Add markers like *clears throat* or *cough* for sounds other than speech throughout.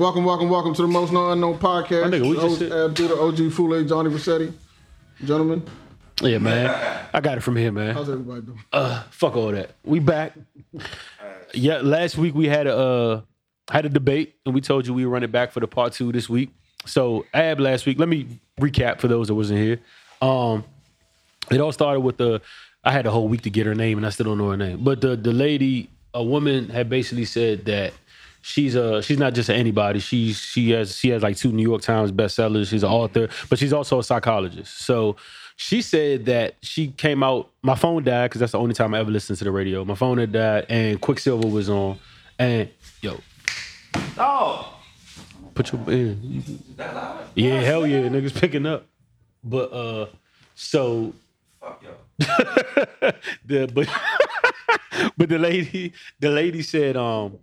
Welcome, welcome, welcome to the most known unknown podcast. My nigga, we just said- Abdullah, OG Fule, Johnny Rossetti. Gentlemen, Yeah, man. I got it from here, man. how's everybody doing? Uh, fuck all that. We back. Yeah, last week we had a uh, had a debate, and we told you we were running back for the part two this week. So Ab last week. Let me recap for those that wasn't here. Um, it all started with the. I had a whole week to get her name, and I still don't know her name. But the the lady, a woman, had basically said that she's a she's not just anybody. She's she has she has like two New York Times bestsellers. She's an author, but she's also a psychologist. So she said that she came out. My phone died because that's the only time I ever listened to the radio. My phone had died, and Quicksilver was on. And yo, Oh, put your in. Yeah, hell yeah, niggas picking up. But uh, so fuck yo. *laughs* the but *laughs* but the lady the lady said um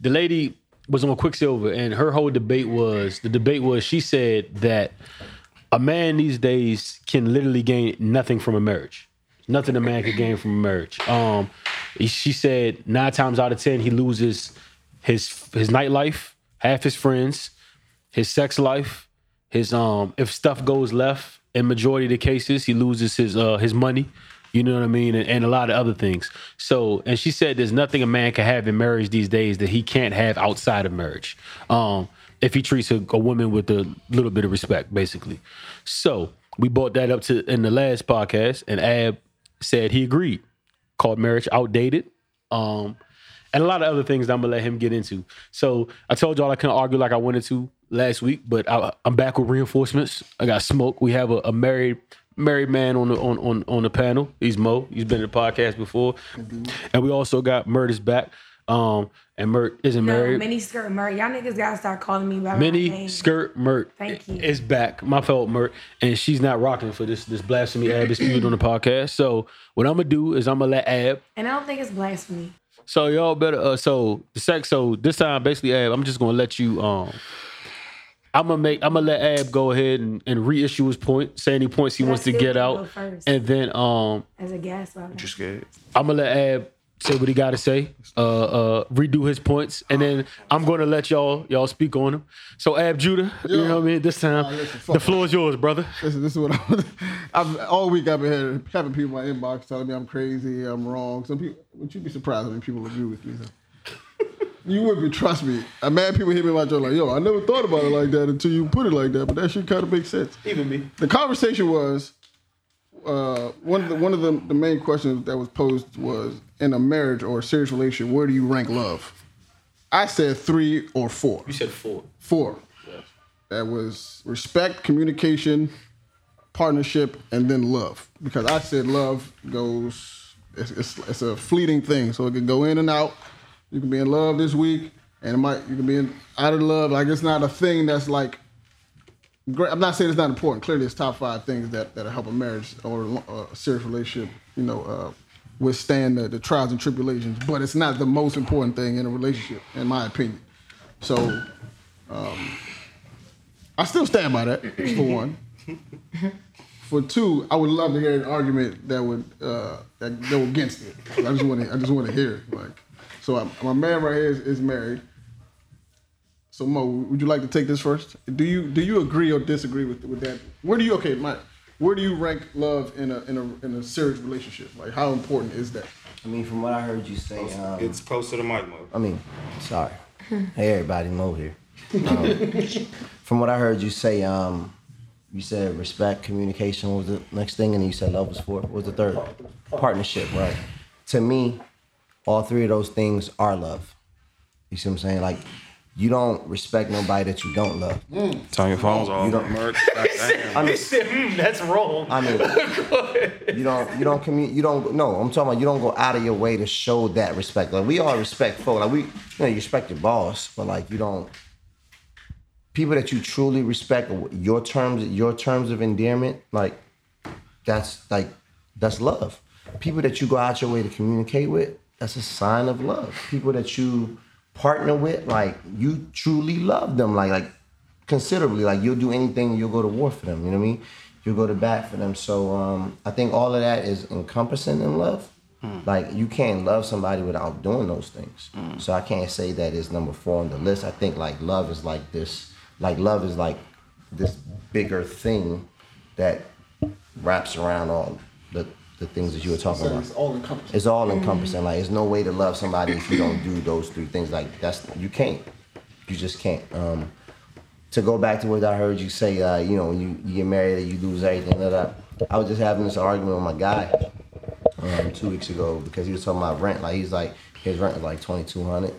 the lady was on Quicksilver and her whole debate was the debate was she said that a man these days can literally gain nothing from a marriage. Nothing a man can gain from a marriage. Um she said nine times out of ten he loses his his nightlife, half his friends, his sex life, his um if stuff goes left in majority of the cases he loses his uh his money you know what i mean and, and a lot of other things so and she said there's nothing a man can have in marriage these days that he can't have outside of marriage um if he treats a, a woman with a little bit of respect basically so we brought that up to in the last podcast and ab said he agreed called marriage outdated um and a lot of other things that I'm gonna let him get into. So I told y'all I couldn't argue like I wanted to last week, but I, I'm back with reinforcements. I got smoke. We have a, a married married man on the on, on on the panel. He's Mo. He's been in the podcast before, and we also got Myrt is back. Um, and Myrt isn't No, married. mini skirt Murray. Y'all niggas gotta start calling me by my Mini name. skirt Myrt Thank you. is back. My fault, Myrt, and she's not rocking for this this blasphemy Ab dispute on the podcast. So what I'm gonna do is I'm gonna let Ab And I don't think it's blasphemy. so y'all better. Uh, so the sex. So this time, basically, Ab, I'm just gonna let you. Um, I'm gonna make. I'm gonna let Ab go ahead and, and reissue his point. Say any points he But I wants to still get can out, go first. and then um, As a gas bottle. You scared? I'm gonna let Ab say what he got to say. Uh, uh, redo his points, and then I'm gonna let y'all y'all speak on him. So Ab Judah, you know what I mean. This time, Nah, listen, fuck the floor is yours, brother. Listen, this is what I'm, *laughs* I've all week I've been here, having people in my inbox telling me I'm crazy, I'm wrong. Some people, would you be surprised when people agree with me? You would be, trust me. I'm mad people hit me like, like, yo, I never thought about it like that until you put it like that, but that shit kind of makes sense. Even me. The conversation was uh, one of the one of the, the main questions that was posed was in a marriage or a serious relationship, where do you rank love? I said three or four. You said four. Four. That was respect, communication, partnership, and then love. Because I said love goes, it's, it's, it's a fleeting thing. So it can go in and out. You can be in love this week, and it might you can be in, out of love. Like it's not a thing that's like. Great. I'm not saying it's not important. Clearly, it's top five things that that help a marriage or a serious relationship. You know, uh, withstand the, the trials and tribulations. But it's not the most important thing in a relationship, in my opinion. So I still stand by that for one. For two, I would love to hear an argument that would uh, that go against it. I just want to I just want to hear it. Like, so I'm, my man right here is, is married. So Mo, would you like to take this first? Do you do you agree or disagree with with that? Where do you okay, Mike? Where do you rank love in a in a in a serious relationship? Like, how important is that? I mean, from what I heard you say, um, It's close to the mic, Mo. I mean, sorry. hey, *laughs* everybody, Mo here. Um, *laughs* from what I heard you say, um, you said respect, communication was the next thing, and then you said love was four. What was the third? Partnership, right? To me, all three of those things are love. You see what I'm saying? Like, you don't respect nobody that you don't love. Turn your phones off. You don't- Merc. Goddamn. I mean, "Hmm, that's wrong. I mean, *laughs* you don't, you don't commu- you don't. No, I'm talking about you don't go out of your way to show that respect. Like we all respect folk. Like we, you know, you respect your boss, but like you don't. People that you truly respect, your terms, your terms of endearment, like that's like that's love. People that you go out your way to communicate with, that's a sign of love. People that you partner with, like you truly love them, like like considerably. Like you'll do anything, you'll go to war for them. You know what I mean? You'll go to bat for them. So um, I think all of that is encompassing in love. Like you can't love somebody without doing those things. So I can't say that is number four on the list. I think like love is like this. Like love is like this bigger thing that wraps around all the the things that you were talking So about. it's all encompassing. It's all encompassing. Like, there's no way to love somebody if you don't do those three things. Like, that's you can't. You just can't. Um, to go back to what I heard you say, uh, you know, when you, you get married, you lose everything. Blah, blah. I was just having this argument with my guy um, two weeks ago because he was talking about rent. Like, he's like, his rent is like twenty two hundred.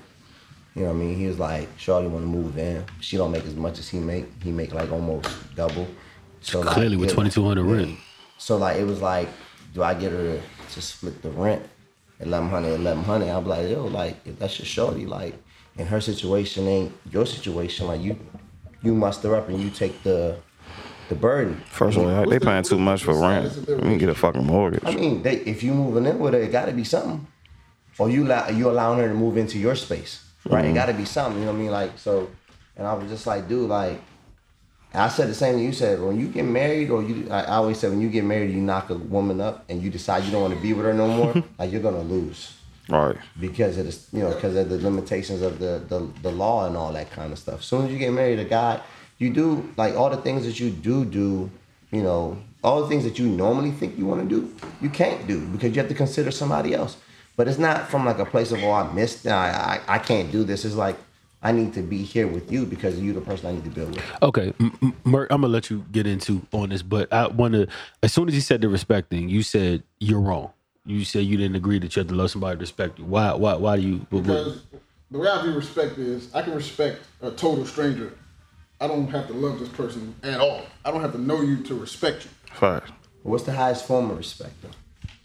You know what I mean? He was like, Shorty want to move in. She don't make as much as he make. He make like almost double. So like, Clearly with twenty two hundred rent. so like it was like, do I get her to, to split the rent, eleven hundred, eleven hundred? I'm like, yo, like if that's your shorty, like, and her situation ain't your situation, like you, you muster up and you take the, the burden. First of all, they paying too much for rent. We can get a fucking mortgage. I mean, they, if you moving in with her, it got to be something, or you allow, you allowing her to move into your space, right? It mm-hmm. got to be something. You know what I mean? Like so, and I was just like, dude, like. I said the same thing you said. When you get married, or you, I always said, when you get married, you knock a woman up, and you decide you don't want to be with her no more. *laughs* like you're gonna lose Right. because of the, you know, because of the limitations of the, the the law and all that kind of stuff. As soon as you get married, to God, you do like all the things that you do do, you know, all the things that you normally think you want to do, you can't do because you have to consider somebody else. But it's not from like a place of oh I missed, I I, I can't do this. It's like I need to be here with you because you're the person I need to build with. Okay, M- M- Myrt, I'm gonna let you get into on this, but I want to. As soon as you said the respect thing, you said you're wrong. You said you didn't agree that you have to love somebody to respect you. Why? Why? Why do you? what- what- Because the way I view respect is I can respect a total stranger. I don't have to love this person at all. I don't have to know you to respect you. Fact. What's the highest form of respect? Though?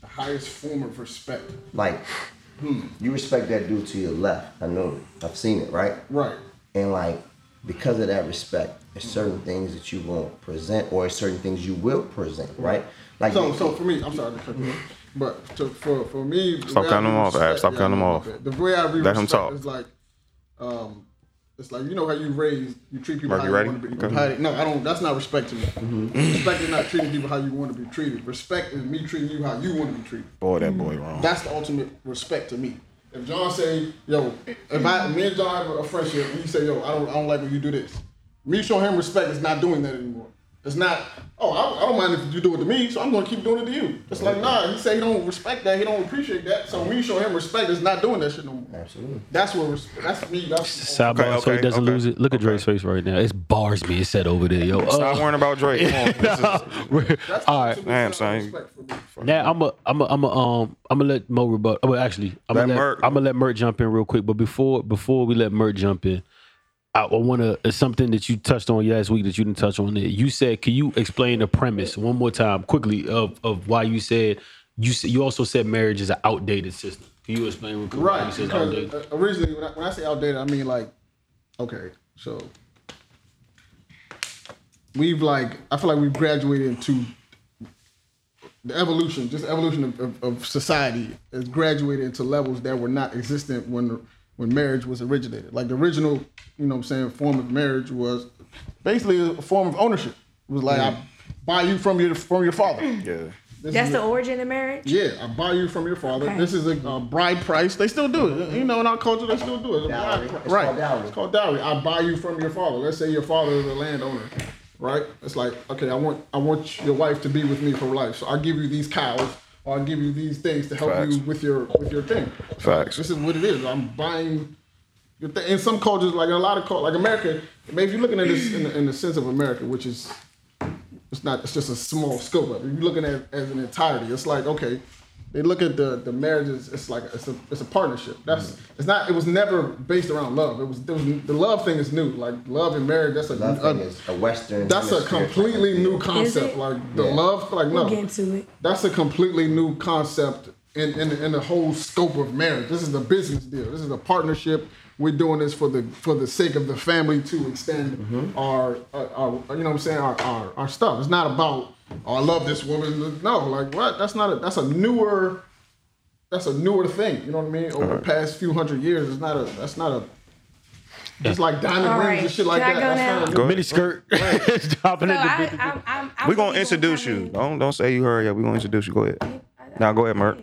The highest form of respect. Like, you respect that dude to your left. I know it. I've seen it, right? Right. And like, because of that respect, there's certain things that you won't present, or certain things you will present, right? Like, So, so for me, I'm sorry to cut you off, but to, for for me, Stop way I cutting him off, Ab. Stop yeah, cutting him off. The way I view Let him talk. is like, um, it's like you know how you raise, you treat people Mark, how you you, ready? want to be. Okay. how no, I don't. That's not respect to me. Mm-hmm. Respect is not treating people how you want to be treated. Respect is me treating you how you want to be treated. Boy, that boy wrong. That's the ultimate respect to me. If John say, yo, if I me and John have a friendship and he say, yo, I don't I don't like when you do this. Me showing him respect is not doing that anymore. It's not, oh, I, I don't mind if you do it to me, so I'm gonna keep doing it to you. It's like, nah, he say he don't respect that, he don't appreciate that. So me showing him respect is not doing that shit no more. absolutely. That's what res- that's me. That's Sidebar, Okay, so he doesn't okay, lose it. Look at okay. Drake's face right now. It's bars being said over there, yo. Stop Uh, worrying about Drake. *laughs* Come on. Is, that's all right. ultimate Damn, self son. respect. Now I'm a I'm a I'm a um I'm gonna let Mo rebut. Oh, well, actually, I'm gonna let, Myrt- I'm gonna let Myrt jump in real quick. But before before we let Myrt jump in, I, want to something that you touched on last week that you didn't touch on. There. You said, can you explain the premise one more time quickly of of why you said you said, you also said marriage is an outdated system. Can you explain real quick why Right. said it's Because outdated? uh, originally, when I, when I say outdated, I mean like, okay, so we've like, I feel like we've graduated into the evolution, just evolution of, of, of society has graduated into levels that were not existent when when marriage was originated. Like the original, you know what I'm saying, form of marriage was basically a form of ownership. It was like I buy you from your from your father. yeah. This That's the a- origin of marriage. yeah, I buy you from your father. Okay. This is a, a bride price. They still do it. You know, in our culture, they still do it. It's Dowry. It's right. called dowry. It's called dowry. I buy you from your father. Let's say your father is a landowner, right? It's like, okay, I want I want your wife to be with me for life. So I give you these cows, or I give you these things to help Facts. you with your with your thing. Facts. This is what it is. I'm buying. Your thing. In some cultures, like in a lot of cultures, like America, maybe if you're looking at this in the, in the sense of America, which is it's not. It's just a small scope of it. You're looking at it as an entirety. It's like okay, they look at the the marriages. It's like it's a it's a partnership. That's mm-hmm. it's not. It was never based around love. It was, it was the love thing is new. Like love and marriage. That's a, Love a- is a Western. that's a hemisphere type of completely new concept. Like the Yeah. love. Like no, We'll get into it. that's a completely new concept in, in in the whole scope of marriage. This is a business deal. This is a partnership. We're doing this for the for the sake of the family to extend Mm-hmm. our, our, our you know what I'm saying our, our our stuff. It's not about oh I love this woman. No, like what? That's not a that's a newer that's a newer thing. You know what I mean? Over the past few hundred years, it's not a that's not a just like diamond All rings right. and shit like Can I that. go That's now? not a new- Go Mini ahead. skirt *laughs* dropping So in I, I'm, I'm, I'm We're gonna introduce you. in- Don't don't say you heard yet. We're gonna introduce you. Go ahead. Now go ahead, Myrt.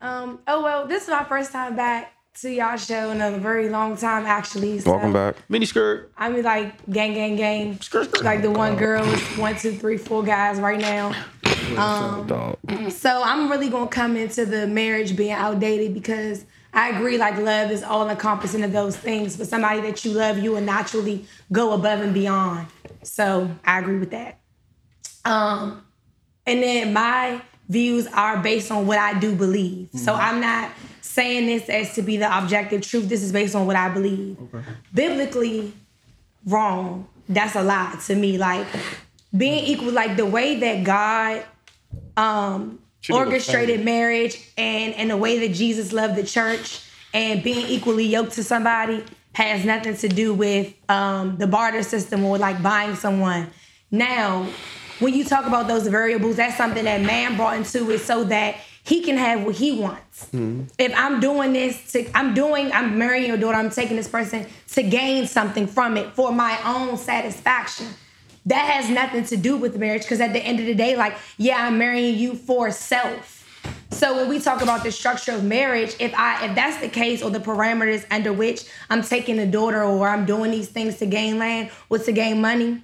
Um, oh well, this is my first time back to y'all show in a very long time actually. so- Welcome back. Mini skirt. I mean like gang gang gang. Skirt, skirt. Like the one girl one, two, three, four guys right now. Dog. So I'm really gonna come into the marriage being outdated because I agree like love is all encompassing of those things. But somebody that you love, you will naturally go above and beyond. So I agree with that. Um, and then my views are based on what I do believe. So I'm not saying this as to be the objective truth. This is based on what I believe. Biblically, wrong. That's a lie to me. Like being equal, like the way that God um orchestrated marriage and and the way that Jesus loved the church and being equally yoked to somebody has nothing to do with um the barter system or like buying someone. Now, when you talk about those variables, that's something that man brought into it so that he can have what he wants. Mm-hmm. If I'm doing this to I'm doing, I'm marrying your daughter, I'm taking this person to gain something from it for my own satisfaction. That has nothing to do with marriage because at the end of the day like yeah i'm marrying you for self. So when we talk about the structure of marriage if i if that's the case or the parameters under which i'm taking a daughter or i'm doing these things to gain land or to gain money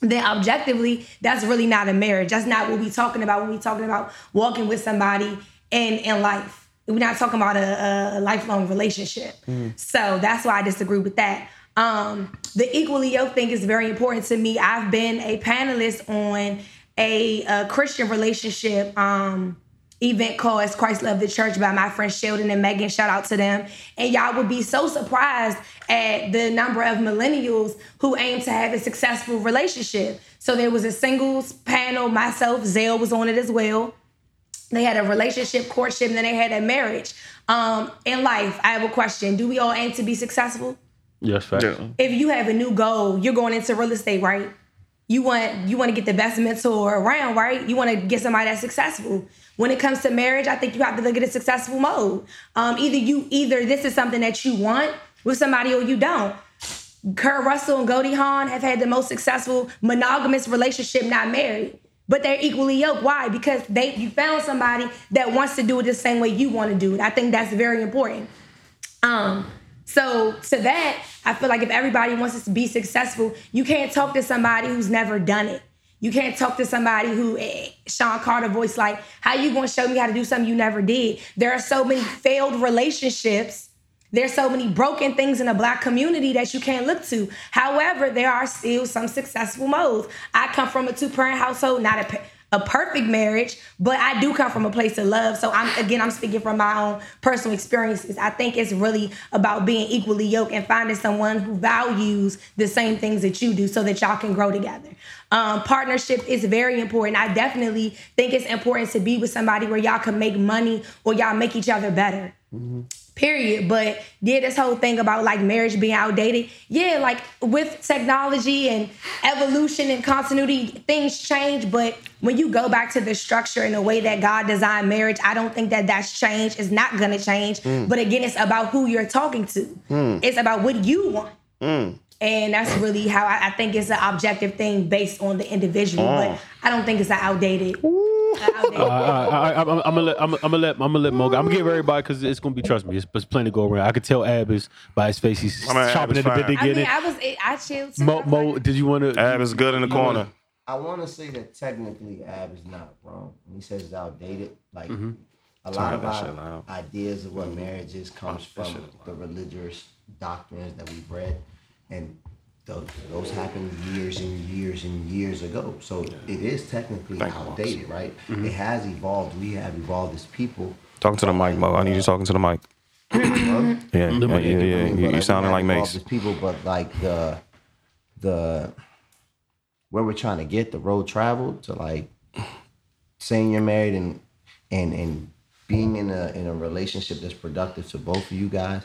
then objectively that's really not a marriage that's not what we're talking about when we're talking about walking with somebody in in life. We're not talking about a, a lifelong relationship. So that's why i disagree with that. Um, the equally yoked thing is very important to me. I've been a panelist on a, a Christian relationship um, event called As Christ Loved the Church by my friends Sheldon and Megan. Shout out to them. And y'all would be so surprised at the number of millennials who aim to have a successful relationship. So there was a singles panel, myself, Zale was on it as well. They had a relationship, courtship, and then they had a marriage. Um, in life, I have a question. Do we all aim to be successful? Yes, fact. Yeah. if you have a new goal, you're going into real estate, right? You want you want to get the best mentor around, right? You want to get somebody that's successful. When it comes to marriage, I think you have to look at a successful mode. Um, either you either this is something that you want with somebody or you don't. Kurt Russell and Goldie Hawn have had the most successful monogamous relationship, not married. But they're equally yoked. Why? Because they you found somebody that wants to do it the same way you want to do it. I think that's very important. Um, so to that, I feel like if everybody wants us to be successful, you can't talk to somebody who's never done it. You can't talk to somebody who eh, Sean Carter voice like, how you gonna show me how to do something you never did? There are so many failed relationships. There's so many broken things in the black community that you can't look to. However, there are still some successful modes. I come from a two-parent household, not a a perfect marriage, but I do come from a place of love. So I'm again, I'm speaking from my own personal experiences. I think it's really about being equally yoked and finding someone who values the same things that you do, so that y'all can grow together. Um, partnership is very important. I definitely think it's important to be with somebody where y'all can make money or y'all make each other better period. But yeah, this whole thing about like marriage being outdated, yeah, like with technology and evolution and continuity, things change. But when you go back to the structure and the way that God designed marriage, I don't think that that's changed. It's not gonna change. Mm. But again, it's about who you're talking to. Mm. It's about what you want. Mm. And that's really how I, I think it's an objective thing based on the individual. But oh. I don't think it's an outdated. an Uh, uh, uh, I, I, I'm, I'm gonna let I'm, I'm gonna let I'm gonna let Mo. go. I'm gonna give everybody because it's gonna be trust me. It's, it's plenty to go around. I could tell Ab is by his face. He's I mean, chopping is at the bit to fine. I get mean, it. I was I chilled too. Mo, Mo, did you want to? Ab is good in the corner. I want to say that technically Ab is not wrong. When he says it's outdated, like mm-hmm. a lot of our ideas of what marriage is comes from the religious doctrines that we've read, and those, those happened years and years and years ago. So it is technically Thank you, Marcus. outdated, right? Mm-hmm. It has evolved. We have evolved as people. Talking to the mic, Mo. I need you talking to the mic. Yeah, yeah, yeah. yeah, I You, but, you sounding like have Mace. as people, but like the the where we're trying to get the road traveled to like saying you're married and and and being in a in a relationship that's productive to both of you guys,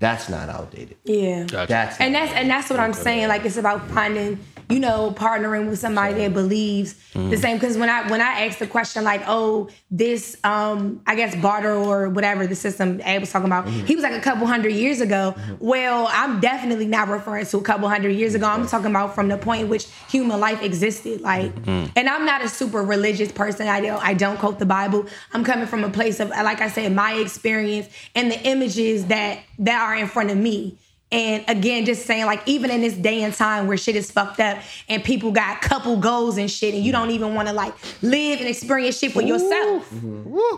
that's not outdated. yeah. That's and not that's and that's what I'm saying. Like it's about finding you know, partnering with somebody that believes the mm. same. Because when I when I asked the question like, oh, this um, I guess barter or whatever the system Abe was talking about, mm-hmm. he was like a couple hundred years ago. Mm-hmm. Well, I'm definitely not referring to a couple hundred years ago. I'm talking about from the point in which human life existed. Like, mm-hmm. and I'm not a super religious person. I don't I don't quote the Bible. I'm coming from a place of like I said, my experience and the images that that are in front of me. And again, just saying, like, even in this day and time where shit is fucked up and people got couple goals and shit, and you don't even want to like live and experience shit for yourself.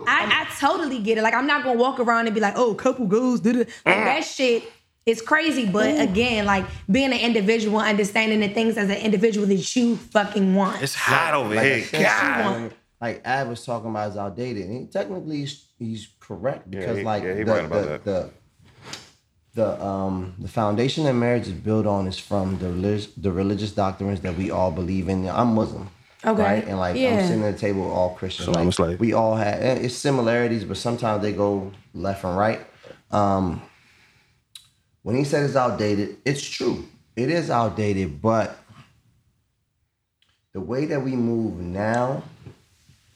I, I totally get it. Like, I'm not gonna walk around and be like, oh, couple goals, did it. Like, mm. that shit is crazy. But again, like, being an individual, understanding the things as an individual that you fucking want. It's hot over Like I here. said, God. like Ab was talking about is outdated. And he, technically he's, he's correct because he- like yeah, he the, right about the, that. the the um the foundation that marriage is built on is from the religious the religious doctrines that we all believe in. I'm Muslim. Okay. Right? And like I'm sitting at the table with all Christians. So I'm a like. We all have it's similarities, but sometimes they go left and right. Um when he said it's outdated, it's true. It is outdated, but the way that we move now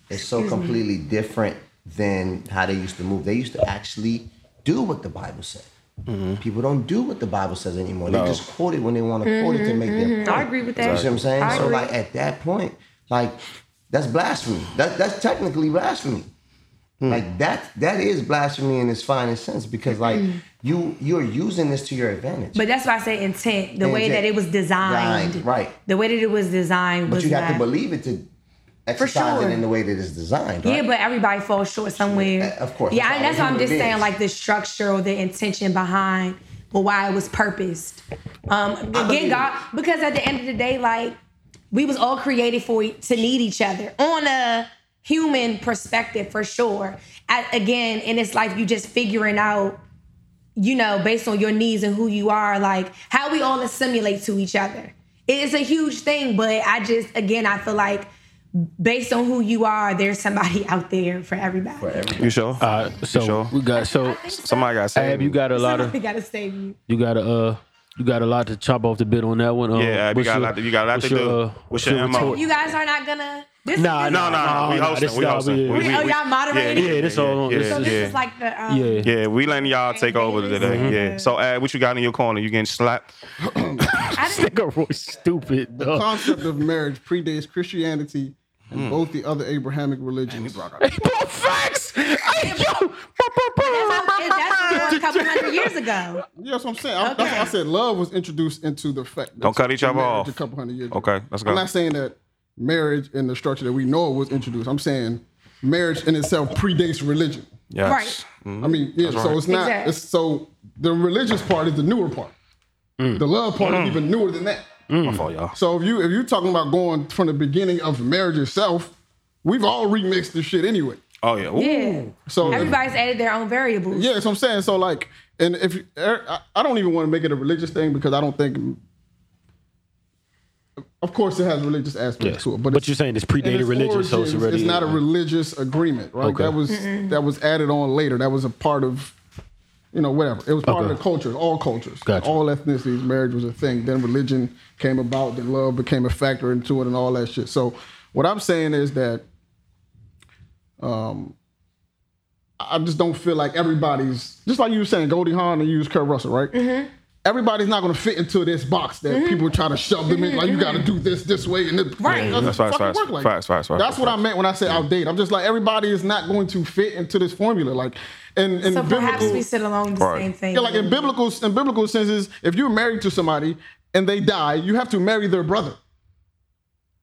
is so completely different than how they used to move. They used to actually do what the Bible said. Mm-hmm. People don't do what the Bible says anymore. They just quote it when they want to quote it to make mm-hmm, their point. Mm-hmm, I agree with that. You see what I'm saying? I so agree. like at that point, like that's blasphemy. That that's technically blasphemy. Hmm. Like that that is blasphemy in its finest sense because like mm-hmm. you you're using this to your advantage. But that's why I say intent, the way Intent. that it was designed. Designed, right. The way that it was designed but was you have to believe it to exercise sure. in the way that it's designed. Right? Yeah, but everybody falls short somewhere. Of course. Yeah, That's that's why I'm just saying like the structure or the intention behind or why it was purposed. Um, again, God, because at the end of the day, like we was all created for to need each other on a human perspective for sure. At, again, in this life, you just figuring out, you know, based on your needs and who you are, like how we all assimilate to each other. It's a huge thing, but I just again I feel like based on who you are, there's somebody *laughs* out there for everybody. You sure? Uh, so sure? we got so Somebody got saved. Ab, you got a lot of Somebody gotta save you. you got a uh you got a lot to chop off the bit on that one. Uh, Yeah, Ab, you what's got a your- lot to- you got a lot to your, do. uh, What's your your MO? You guys are not gonna. This Nah, this No, is- no, no. We No, no, hosting. this We hosting. yeah. We- we- Oh, y'all moderating? Yeah, this all- Yeah, this So is- this yeah. is like the. Um, Yeah. Yeah, we letting y'all take over today. Yeah. So, Ad, what you got in your corner? You getting slapped? *coughs* I didn't, Nigga Roy stupid. The dog. concept of marriage predates Christianity and hmm. both the other Abrahamic religions. Bro, *laughs* facts. Hey, yo. that's, that's a couple hundred *laughs* years ago. Yeah, that's what I'm saying. I, That's why I said love was introduced into the fact. Don't cut each other marriage off. A couple hundred years. ago. Okay, let's go. I'm not saying that marriage in the structure that we know was introduced. I'm saying marriage in itself predates religion. Yes. Right. Mm-hmm. I mean, yeah. So it's not. Exactly. It's so the religious part is the newer part. Mm. The love part is mm-hmm. even newer than that. My fault, y'all. So if you if you're talking about going from the beginning of marriage itself, we've all remixed this shit anyway. Oh yeah. Ooh. Yeah. So Everybody's added their own variables. Yeah, that's what I'm saying. So like, and if er, I, I don't even want to make it a religious thing because I don't think. Of course, it has religious aspects Yes. to it, but, But you're saying it's predated its religion, so it's origins, already- not a religious agreement, right? Okay. That was that was added on later. That was a part of, you know, whatever. It was part Okay. of the cultures, all cultures, Gotcha. all ethnicities. Marriage was a thing. Then religion came about. Then love became a factor into it, and all that shit. So what I'm saying is that um, I just don't feel like everybody's just like you were saying, Goldie Hawn and you use Kurt Russell, right? Mm-hmm. Everybody's not going to fit into this box that people try to shove them in. Like you got to do this this way and this. Mm-hmm. Right. It doesn't That's facts, fucking facts, work like facts, that. facts, facts, That's what I meant when I say outdated. I'm just like everybody is not going to fit into this formula. Like And, and So perhaps we sit along the Right. same thing. yeah, like in biblical in biblical senses, if you're married to somebody and they die, you have to marry their brother.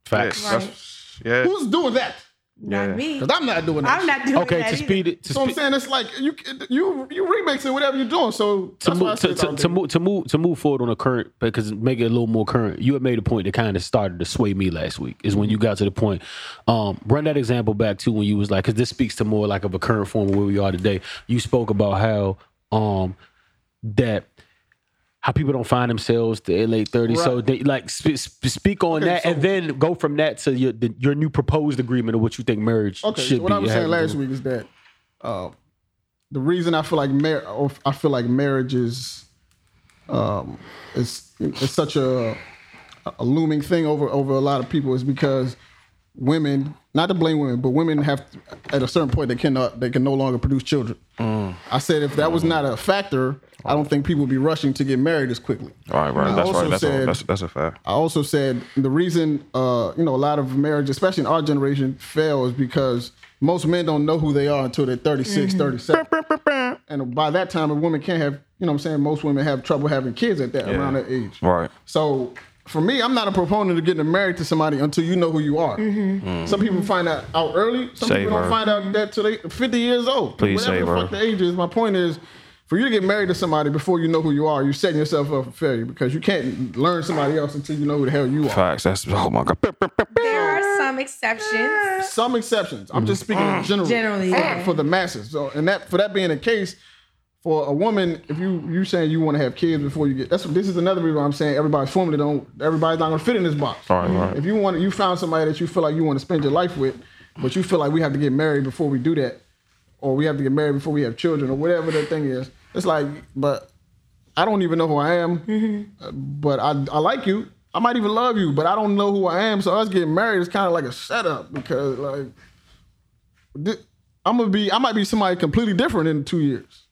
Facts. Yeah, that's- yeah. Who's doing that? Not Yeah. me. Because I'm not doing that. I'm not doing Okay, that to either. speed it to So I'm saying it's like you you you remixing whatever you're doing. So to that's why I move, to, to, to move to move to move forward on a current because make it a little more current. You had made a point that kind of started to sway me last week. Is when you got to the point. Um, run that example back to when you was like, because this speaks to more like of a current form of where we are today. You spoke about how um that. How people don't find themselves to late thirties, so they like sp- sp- speak on Okay, that, so- and then go from that to your the, your new proposed agreement of what you think marriage Okay, should so what be. I was saying last week is that uh, the reason I feel like mar- I feel like marriage is um, is is such a a looming thing over over a lot of people is because women, not to blame women, but women have at a certain point they cannot they can no longer produce children. I said if that was not a factor, I don't think people would be rushing to get married as quickly. Right, right. I That's right. That's, a, that's that's a fact. I also said the reason uh, you know a lot of marriage, especially in our generation, fails is because most men don't know who they are until they're 36, 37. And by that time, a woman can't have, you know what I'm saying? Most women have trouble having kids at that around that age. Right. So for me, I'm not a proponent of getting married to somebody until you know who you are. Mm-hmm. Mm-hmm. Some people find that out early. Some Save people don't her. find out that till they 50 years old. Please Whatever save the her. the age is. My point is, for you to get married to somebody before you know who you are, you're setting yourself up for failure because you can't learn somebody else until you know who the hell you are. Facts. That's oh my god. There are some exceptions. Some exceptions. I'm just speaking in mm. general. Generally, for, yeah. for the masses. So, and that for that being the case, for a woman, if you you saying you want to have kids before you get that's this is another reason why I'm saying everybody's formally don't everybody's not gonna fit in this box. Right, right. If you want you found somebody that you feel like you want to spend your life with, but you feel like we have to get married before we do that, or we have to get married before we have children, or whatever that thing is. It's like, but I don't even know who I am, uh, but I I like you. I might even love you, but I don't know who I am. So us getting married is kind of like a setup because like thi- I'm gonna be I might be somebody completely different in two years.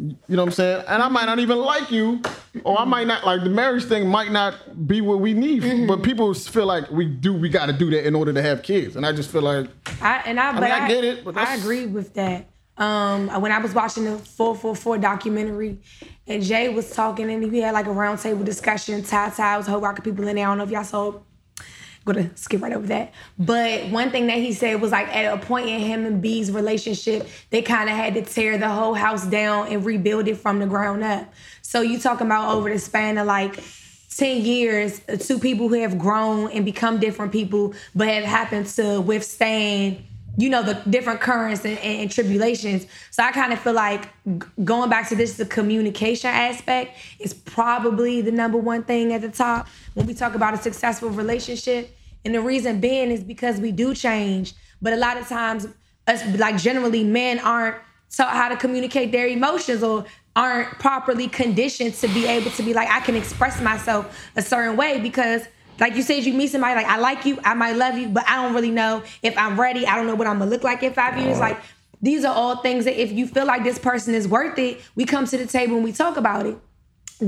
You know what I'm saying? And I might not even like you, or I might not like the marriage thing might not be what we need. But people feel like we do we got to do that in order to have kids, and I just feel like I and I, but mean, I get it, but I agree with that. Um, when I was watching the 444 documentary, and Jay was talking, and he had like a roundtable discussion. Ty Ty was a whole rock of people in there. I don't know if y'all saw. Gonna skip right over that. But one thing that he said was like at a point in him and B's relationship, they kind of had to tear the whole house down and rebuild it from the ground up. So you talking about over the span of like 10 years, two people who have grown and become different people, but have happened to withstand, you know, the different currents and, and, and tribulations. So I kind of feel like g- going back to this, the communication aspect is probably the number one thing at the top when we talk about a successful relationship. And the reason being is because we do change, but a lot of times, us like generally, men aren't taught how to communicate their emotions or aren't properly conditioned to be able to be like I can express myself a certain way because like you said you meet somebody like I like you I might love you but I don't really know if I'm ready I don't know what I'm gonna look like in five years like these are all things that if you feel like this person is worth it we come to the table and we talk about it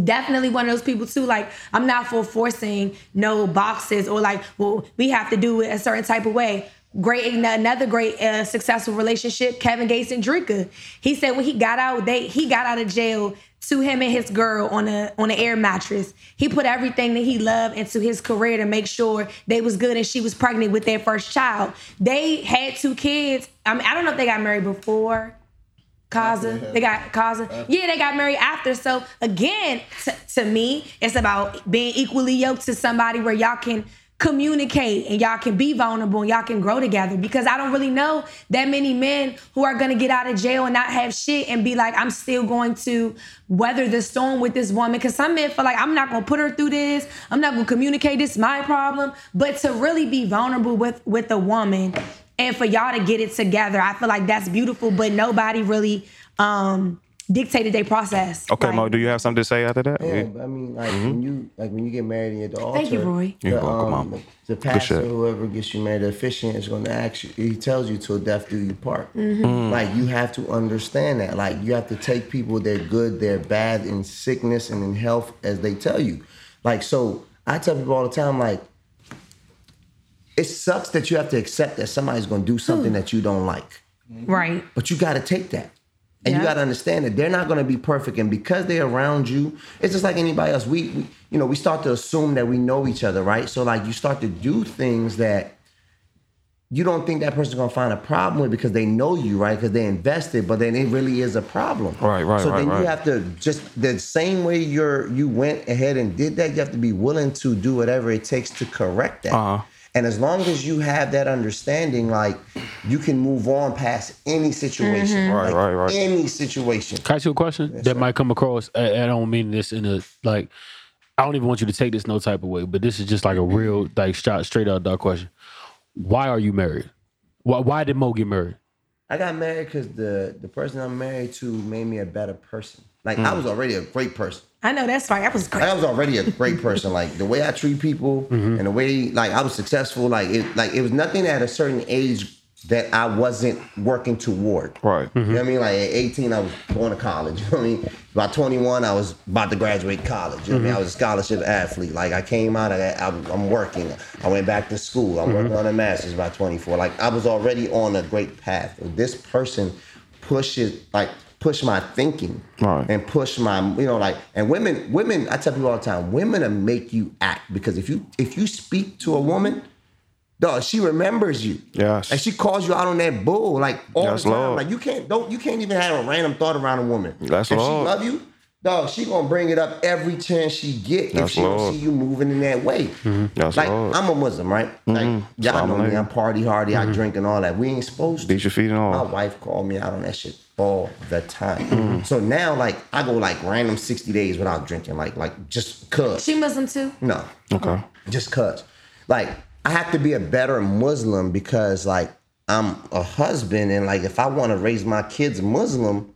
definitely one of those people too. Like I'm not for forcing no boxes or like, well, we have to do it a certain type of way. Great, another great uh, successful relationship. Kevin Gates and Dreka. He said when he got out, they he got out of jail to him and his girl on a on an air mattress. He put everything that he loved into his career to make sure they was good and she was pregnant with their first child. They had two kids. I mean, I don't know if they got married before. Kaza. They got Kaza. Yeah, they got married after. So again, t- to me, it's about being equally yoked to somebody where y'all can communicate and y'all can be vulnerable and y'all can grow together. Because I don't really know that many men who are gonna get out of jail and not have shit and be like, I'm still going to weather the storm with this woman. Because some men feel like I'm not gonna put her through this. I'm not gonna communicate this my problem. But to really be vulnerable with with a woman and for y'all to get it together i feel like that's beautiful but nobody really um dictated their process Okay, Like, Mo, do you have something to say after that? Yeah, but I mean, like when you like when you get married and at the altar. Thank you, Roy. You're the, welcome, um, Mom. the pastor, whoever gets you married, the officiant is going to ask you. He tells you till death do you part. Mm-hmm. Mm. Like you have to understand that. Like you have to take people their good, their bad, in sickness and in health as they tell you. Like so, I tell people all the time, like it sucks that you have to accept that somebody's going to do something that you don't like. right But you got to take that. And you got to understand that they're not going to be perfect. And because they're around you, it's just like anybody else. We, we, you know, we start to assume that we know each other, right? So like you start to do things that you don't think that person's going to find a problem with because they know you, right? Because they invested, but then it really is a problem. Right, right, So right, then right. you have to just the same way you're you went ahead and did that. You have to be willing to do whatever it takes to correct that. Uh-huh. And as long as you have that understanding, like you can move on past any situation, mm-hmm. Right, Like, right, right. Any situation. Can I ask you a question that might come across? I, I don't mean this in a like. I don't even want you to take this no type of way, but this is just like a mm-hmm. real like shot straight out dog question. Why are you married? Why, why did Mo get married? I got married because the the person I'm married to made me a better person. Like I mm. was already a great person, I know that's right. That was great. I was already a great person. Like the way I treat people *laughs* Mm-hmm. and the way like I was successful. Like it like it was nothing at a certain age that I wasn't working toward. Right. You know what I mm-hmm. mean? Like at 18, I was going to college. *laughs* You know what I mean? By 21, I was about to graduate college. You know what I mean? I mm-hmm. was a scholarship athlete. Like I came out, I, I, I'm working. I went back to school. I'm working mm-hmm. on a master's by 24. Like I was already on a great path. This person pushes like push my thinking Right. and push my you know like and women women I tell people all the time women will make you act because if you if you speak to a woman dog she remembers you Yes. and she calls you out on that bull like all Yes, the time Lord. like you can't don't you can't even have a random thought around a woman Yes, if Lord. she love you dog she gonna bring it up every chance she get if Yes, she don't see you moving in that way mm-hmm. Yes, like Lord. I'm a Muslim right like mm-hmm. y'all Salaam know me. I'm party hardy I mm-hmm. drink and all that we ain't supposed to Beat your feet and all. my wife called me out on that shit all the time. So now, like, I go like random sixty days without drinking, like, like just cause. She Muslim too. no, Okay. just cause. Like, I have to be a better Muslim because, like, I'm a husband, and like, if I want to raise my kids Muslim,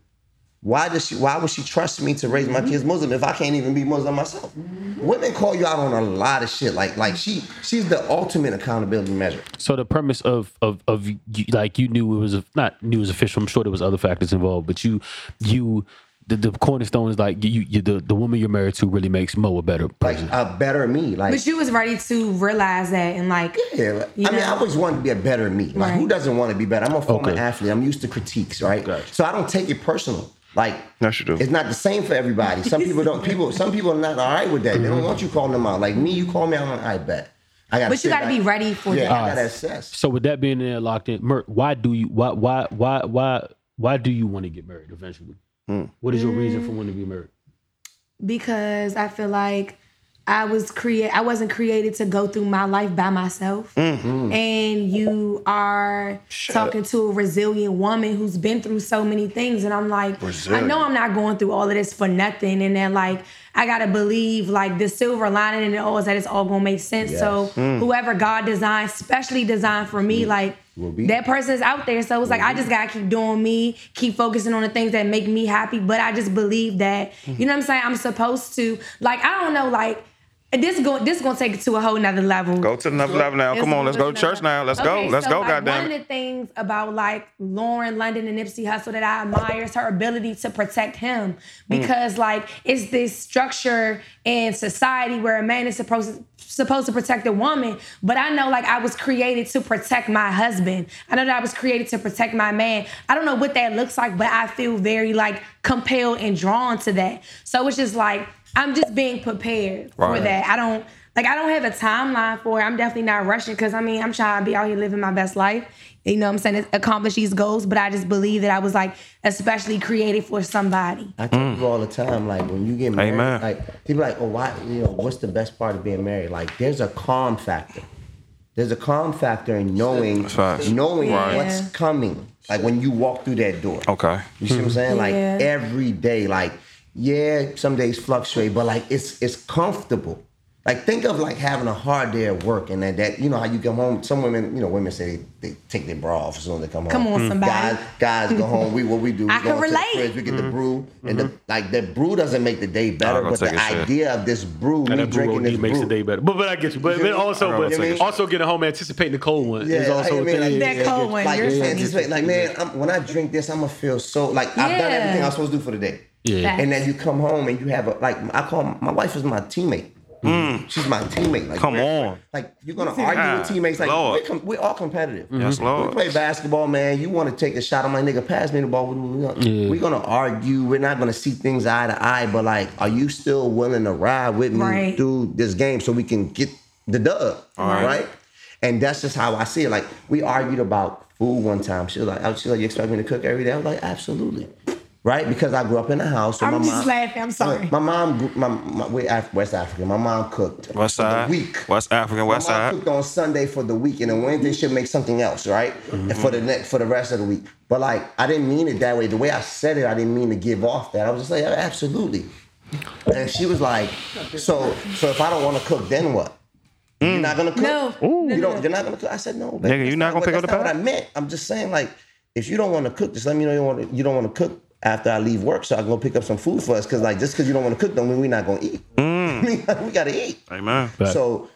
why does she? Why would she trust me to raise my mm-hmm. kids Muslim if I can't even be Muslim myself? Women call you out on a lot of shit. Like, like she, she's the ultimate accountability measure. So the premise of of of you, like you knew it was a, not knew it was official. I'm sure there was other factors involved, but you you the, the cornerstone is like you, you the the woman you're married to really makes Mo a better Like, person. a better me. Like, But you was ready to realize that and like Yeah, like- You I mean. I always wanted to be a better me. Like, who doesn't want to be better? I'm a former Okay. athlete. I'm used to critiques, right? Gotcha. So I don't take it personal. Like, Yes, you do. it's not the same for everybody. Some people don't. People, some people are not all right with that. They don't want you calling them out. Like me, you call me out on. I bet. I got. But you gotta be ready for Yeah, that. I gotta assess. So with that being there locked in, Myrt, why do you why why why why why do you want to get married eventually? Hmm. What is your reason for wanting to be married? because I feel like I was create I wasn't created to go through my life by myself. Mm-hmm. And you are talking to a resilient woman who's been through so many things. And I'm like, I know I'm not going through all of this for nothing. And then like I gotta believe like the silver lining in it all is that it's all gonna make sense. So whoever God designed, specially designed for me, like Will be. that person is out there. So it's like I just gotta keep doing me, keep focusing on the things that make me happy. But I just believe that, you know what I'm saying? I'm supposed to, like, I don't know, like this going this is gonna take it to a whole nother level. Go to another level now. It's Come on, let's go to church now. Let's go. Let's so, go, like, goddamn One of the things about like Lauren London and Nipsey Hussle that I admire is her ability to protect him Mm. because like it's this structure in society where a man is supposed to supposed to protect a woman, but I know like I was created to protect my husband. I know that I was created to protect my man. I don't know what that looks like, but I feel very like compelled and drawn to that. So it's just like I'm just being prepared for that. I don't like I don't have a timeline for it. I'm definitely not rushing because I mean I'm trying to be out here living my best life. You know what I'm saying? Accomplish these goals, but I just believe that I was like especially created for somebody. I tell people all the time, like when you get married, Amen. like people like, oh, why? You know, what's the best part of being married? Like, there's a calm factor. There's a calm factor in knowing, Facts. knowing Yeah. what's coming. Like when you walk through that door. Okay. You see what I'm saying? Like Yeah. every day, like yeah, some days fluctuate, but like it's it's comfortable. Like think of like having a hard day at work and that, that you know how you come home. Some women, you know, women say they, they take their bra off as soon as they come home. Come on, hmm. somebody. Guys, guys go home. We what we do? *laughs* We I go can into the relate. fridge, we get the hmm. brew, and the hmm. like. The brew doesn't make the day better, but the take shit. idea of this brew, And me that drinking OD this makes brew, the day better. But but I get you. But, You but also but I mean? also getting home anticipating the cold one is also I a mean, thing. like, Yeah, that cold one. Like, You're you funny. anticipate, like, man, I'm, when I drink this, I'm gonna feel so like I've done everything I'm supposed to do for the day. Yeah. And then you come home and you have a like I call my wife is my teammate. Mm. Mm. She's my teammate. Like, Come on. Like you're gonna argue God, with teammates. Like Lord. we're, com- we're all competitive. Yes, mm-hmm. Lord. We play basketball, man. You want to take a shot? I'm like, nigga, pass me the ball. We're gonna, we're gonna argue. We're not gonna see things eye to eye. But like, are you still willing to ride with me Right. through this game so we can get the dub? All right? And that's just how I see it. Like we argued about food one time. She was like, oh, "She was like, you expect me to cook every day?" I was like, "Absolutely." Right? Because I grew up in a house. So I'm my just mom, laughing. I'm sorry. My mom, grew- my, my we're Af- West African. My mom cooked West for side. the week. West African, West my mom side. cooked on Sunday for the week, and then Wednesday she'll make something else, right? Mm-hmm. And for the next for the rest of the week. But like, I didn't mean it that way. The way I said it, I didn't mean to give off that. I was just like, absolutely. And she was like, so so if I don't want to cook, then what? You're mm. not gonna cook. No. Ooh. You don't. You're not gonna cook. I said no. babe, Nigga, that's you not gonna what- pick up that's the not what I meant. I'm just saying like. If you don't want to cook, just let me know you want to, you don't want to cook. After I leave work, so I can go pick up some food for us. Cause like just because you don't want to cook, don't mean we're not gonna eat. *laughs* we gotta eat. Amen. So,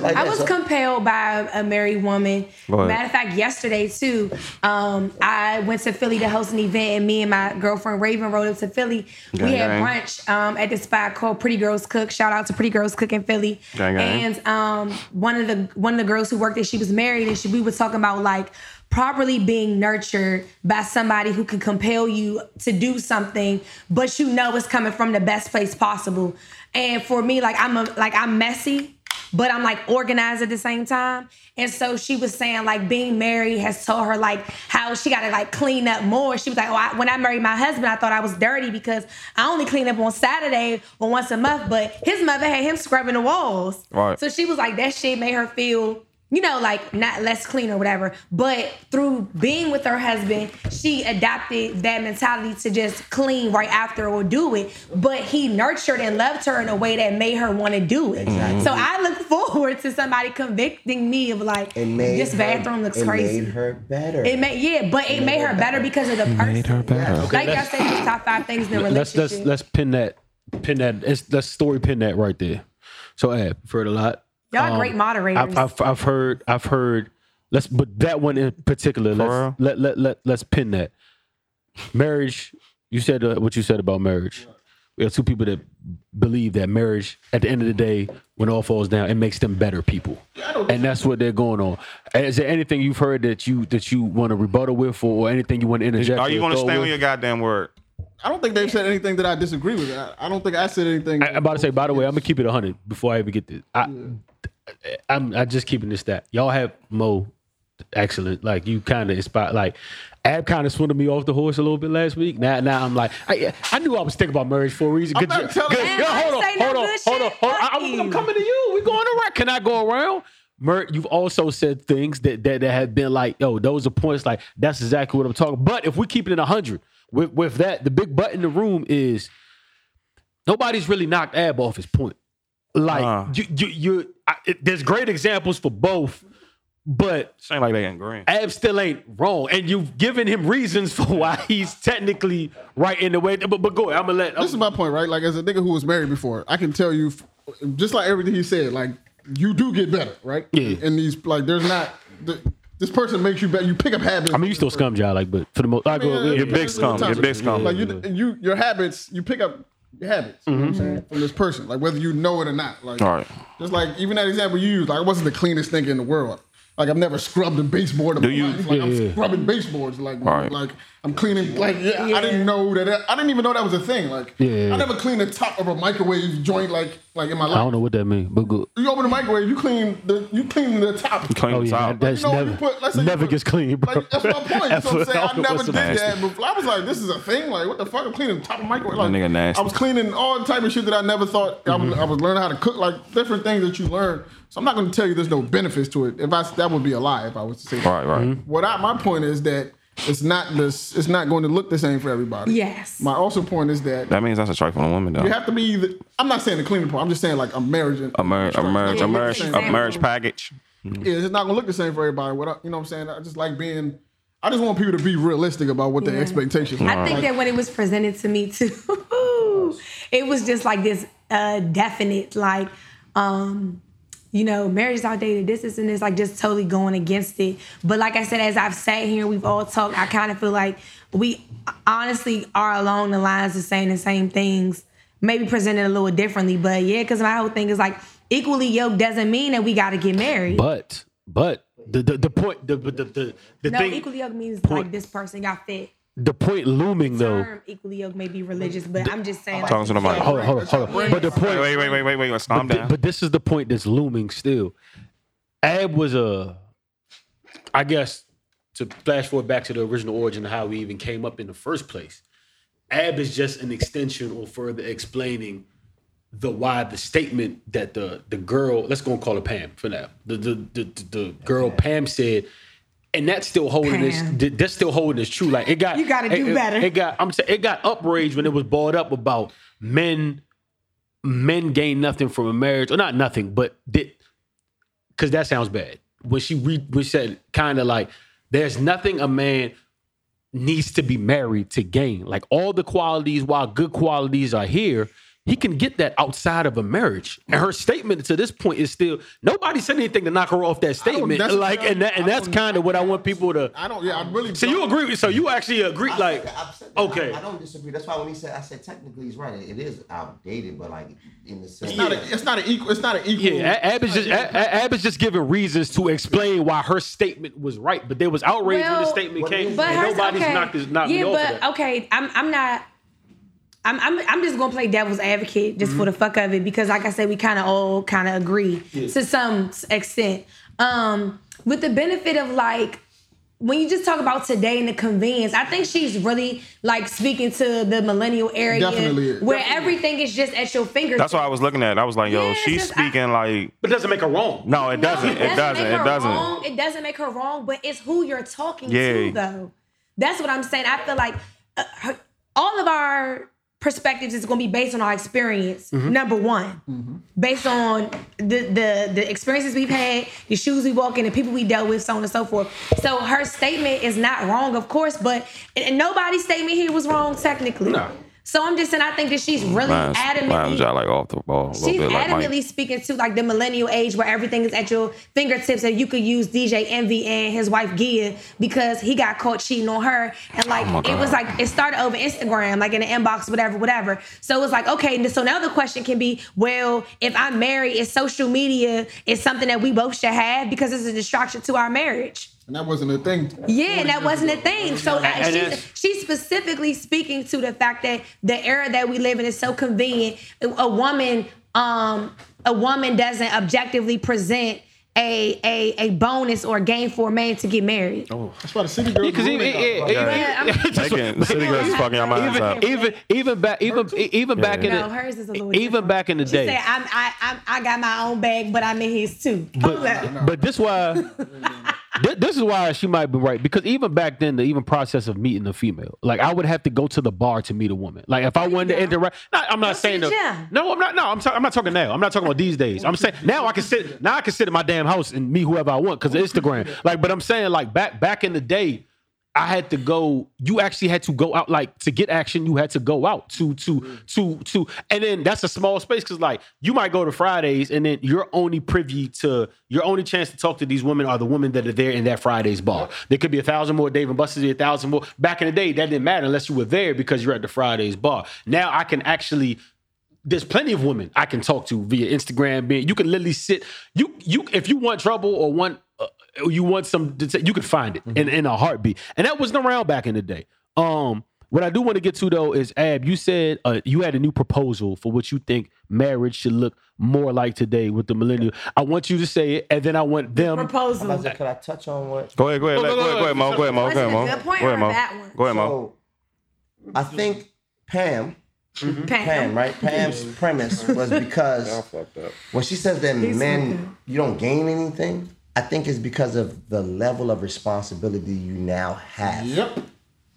like I that. was So- compelled by a married woman. Matter of fact, yesterday too, um, I went to Philly to host an event, and me and my girlfriend Raven rode up to Philly. Gang, we had gang. brunch um, at this spot called Pretty Girls Cook. Shout out to Pretty Girls Cook in Philly. Gang, gang. And um, one of the one of the girls who worked there, she was married, and she, we were talking about like properly being nurtured by somebody who can compel you to do something, but you know it's coming from the best place possible. And for me, like I'm a like I'm messy but I'm like organized at the same time. And so she was saying like being married has taught her like how she got to like clean up more. She was like, oh, I, when I married my husband, I thought I was dirty because I only clean up on Saturday or once a month. But his mother had him scrubbing the walls. Right. So she was like, that shit made her feel. You know, like not less clean or whatever. But through being with her husband, she adopted that mentality to just clean right after or do it. But he nurtured and loved her in a way that made her want to do it. Exactly. So I look forward to somebody convicting me of like it made this her- bathroom looks it crazy. It made her better. it made yeah, but it, made her better because of the person. Made her better. Like I said, it's top five things in a let's relationship. let's let's pin that pin that it's, let's story pin that right there. So Ab, you've heard a lot. Y'all Um, great moderators. I've, I've I've heard I've heard let's but that one in particular real? let's let let let let's pin that marriage. You said uh, what you said about marriage. We have two people that believe that marriage, at the end of the day, when all falls down, it makes them better people, and that's what they're going on. Is there anything you've heard that you that you want to rebuttal with, or, or anything you want to interject? Are you gonna throw stand on with? your goddamn word? I don't think they've said anything that I disagree with. I, I don't think I said anything. I, am about to say, by the way, I'm gonna keep it 100 before I even get this. I, I'm I just keeping this stat. Y'all have Mo excellent. Like you kind of inspired. Like Ab kind of swindled me off the horse a little bit last week. Now, now I'm like, I, I knew I was thinking about marriage for a reason. I'm Good, not job. telling Good- you. yeah, Man, hold on, I ain't say no hold on, hold on, hold on. Fuck I, am you. coming to you. We going around. Can I go around? Myrt, you've also said things that, that that have been like, yo, those are points like that's exactly what I'm talking. But if we keep it in hundred, with with that, the big butt in the room is nobody's really knocked Ab off his point. Like Uh. you, you, you I, it, there's great examples for both, but This ain't like they ain't green. Ab still ain't wrong, and you've given him reasons for why he's technically right in the way. But, but go ahead, I'm gonna let. this is my point, right? Like as a nigga who was married before, I can tell you, just like everything he said, like you do get better, right? Yeah. And these like, there's not. The, this person makes you better. You pick up habits. I mean, you still scum job, like, but for the most, I go. Yeah, yeah, You're big scum. You're big scum. Like you, you, your habits, you pick up your habits you know what I'm mm-hmm. saying, from this person, like whether you know it or not. Like, All right. just like even that example you used, like I wasn't the cleanest thing in the world. Like I've never scrubbed a baseboard in Do my you- life. Like Yeah, I'm yeah. scrubbing baseboards. Like, Right. like I'm cleaning. Like yeah, I didn't know that. I didn't even know that was a thing. Like Yeah. I never cleaned the top of a microwave joint. Like like in my life. I don't know what that means, but good. You open the microwave, you clean the you clean the top. You Clean Oh the yeah, top. that's You know, never put- let's say never put- gets clean, bro. Like, that's my *laughs* point. So I'm saying I I don't know never did nasty. that before. I was like, this is a thing. Like, what the fuck? I'm cleaning the top of the microwave. Like, nigga nasty. I was cleaning all type of shit that I never thought Mm-hmm. was, I was learning how to cook. Like different things that you learn. So I'm not going to tell you there's no benefits to it. If I that would be a lie if I was to say that. Right, right. Mm-hmm. What I, my point is that it's not this. It's not going to look the same for everybody. Yes. My also point is that That means that's a trifling on woman, though. you have to be. The, I'm not saying the cleaning part. I'm just saying like a marriage. and- A marriage, a marriage, a marriage, a marriage package. Yeah, it's not gonna look the same for everybody. What I, you know what I'm saying? I just like being. I just want people to be realistic about what their Yeah. expectations are. I think that when it was presented to me too, *laughs* it was just like this uh, definite, like, um, you know, marriage is outdated, this, this, and this, like just totally going against it. But like I said, as I've sat here, we've all talked, I kind of feel like we honestly are along the lines of saying the same things, maybe presented a little differently. But yeah, because my whole thing is like equally yoked doesn't mean that we got to get married. But but the the, the point the the the, the no, thing equally yoked means point- like this person got fit. The point looming though. Term equally yoked may be religious, but I'm just saying. Like, Talking to the mic. Hold on, hold on, hold on. But the point Wait, wait, wait, wait, wait, wait. Calm but, thi- down. but this is the point that's looming still. Ab was a, I guess, to flash forward back to the original origin of how we even came up in the first place. Ab is just an extension or further explaining the why the statement that the the girl let's go and call her Pam for now. The the the, the, the girl Pam said, and that's still holding this. That's still holding this true. Like it got You gotta do it- it- better. It got I'm saying it got upraged when it was brought up about men men gain nothing from a marriage, or not nothing, but did because that sounds bad. When she re, when she said kind of like, there's nothing a man needs to be married to gain. Like all the qualities, while good qualities are here, he can get that outside of a marriage. And her statement to this point is still nobody said anything to knock her off that statement. Like, and that, and that's kind of what I want people to. I don't. Yeah, I really. So you agree? with So you actually agree? I Like, said I've said that. okay. I, I don't disagree. That's why when he said, I said technically he's right. It, it is outdated, but like in the sense. It's not. A, it's not an equal. It's not an equal. Yeah, A- Ab is just A- A- Ab is just giving reasons to explain why her statement was right, but there was outrage when the statement came, But and hers, nobody's okay. knocked, this, knocked yeah, me off but of that. okay, I'm I'm not. I'm, I'm, I'm just gonna play devil's advocate just for the fuck of it because like I said we kind of all kind of agree to some extent. Um, with the benefit of like when you just talk about today and the convenience, I think she's really like speaking to the millennial area Definitely, where definitely. everything is just at your fingertips. That's what I was looking at. I was like, yo, Yeah, she's just- I- speaking like. But it doesn't make her wrong. No, it doesn't. No, It doesn't. make It doesn't. Wrong. It doesn't make her wrong, but it's who you're talking Yeah. to, though. That's what I'm saying. I feel like uh, her, all of our perspectives is going to be based on our experience. Mm-hmm. Number one, based on the, the the experiences we've had, the shoes we walk in, the people we dealt with, so on and so forth. So her statement is not wrong, of course, but and, and nobody's statement here was wrong technically. No. So I'm just saying, I think that she's really Mine's, adamantly mine's like off the ball a little She's bit. Like adamantly Mike. speaking to like the millennial age where everything is at your fingertips and you could use DJ Envy and his wife Gia because he got caught cheating on her and like Oh it was like it started over Instagram like in the inbox whatever whatever so it was like okay so now the question can be well if I'm married is social media is something that we both should have because it's a distraction to our marriage And that wasn't a thing. yeah, and that wasn't a thing. So And she's, she's specifically speaking to the fact that the era that we live in is so convenient. A woman, um, a woman doesn't objectively present a a a bonus or gain for a man to get married. Oh, that's why the city girls. Because even, ruined yeah, Yeah, even, *laughs* the city girls is fucking your minds up. even, even, even back, even, even back in No, the, hers is a little even different. back in the She day. said, I'm, I, I'm, I got my own bag, but I'm in his too. Hold up. But this why *laughs* thi- this is why she might be right because even back then the even process of meeting a female like I would have to go to the bar to meet a woman. Like if I wanted to interact no, I'm not Go to saying the the- gym. no I'm not no I'm, ta- I'm not talking now. I'm not talking about these days. I'm saying now I can sit now I can sit in my damn house and meet whoever I want because of Instagram. Like but I'm saying like back back in the day I had to go. You actually had to go out, like to get action. You had to go out to to to to, and then that's a small space because like you might go to Fridays, and then you're only privy to your only chance to talk to these women are the women that are there in that Friday's bar. There could be a thousand more Dave and Buster's, a thousand more. Back in the day, that didn't matter unless you were there because you're at the Friday's bar. Now I can actually there's plenty of women I can talk to via Instagram. Being you can literally sit you you if you want trouble or want uh, you want some you can find it in, in a heartbeat. And that wasn't around back in the day. Um, what I do want to get to though is Ab, you said uh, you had a new proposal for what you think marriage should look more like today with the millennial. I want you to say it, and then I want them. Proposal. About Could I touch on what? Go ahead, go ahead, Go, let- go, go ahead, go ahead, Mo. Go ahead, Mo. Go ahead, a Mo. Go ahead, a Mo. Go ahead, Mo. So, I think Pam, Pam. Pam, right? Pam's premise was *laughs* because when she says that men, you don't gain anything, I think it's because of the level of responsibility you now have. Yep.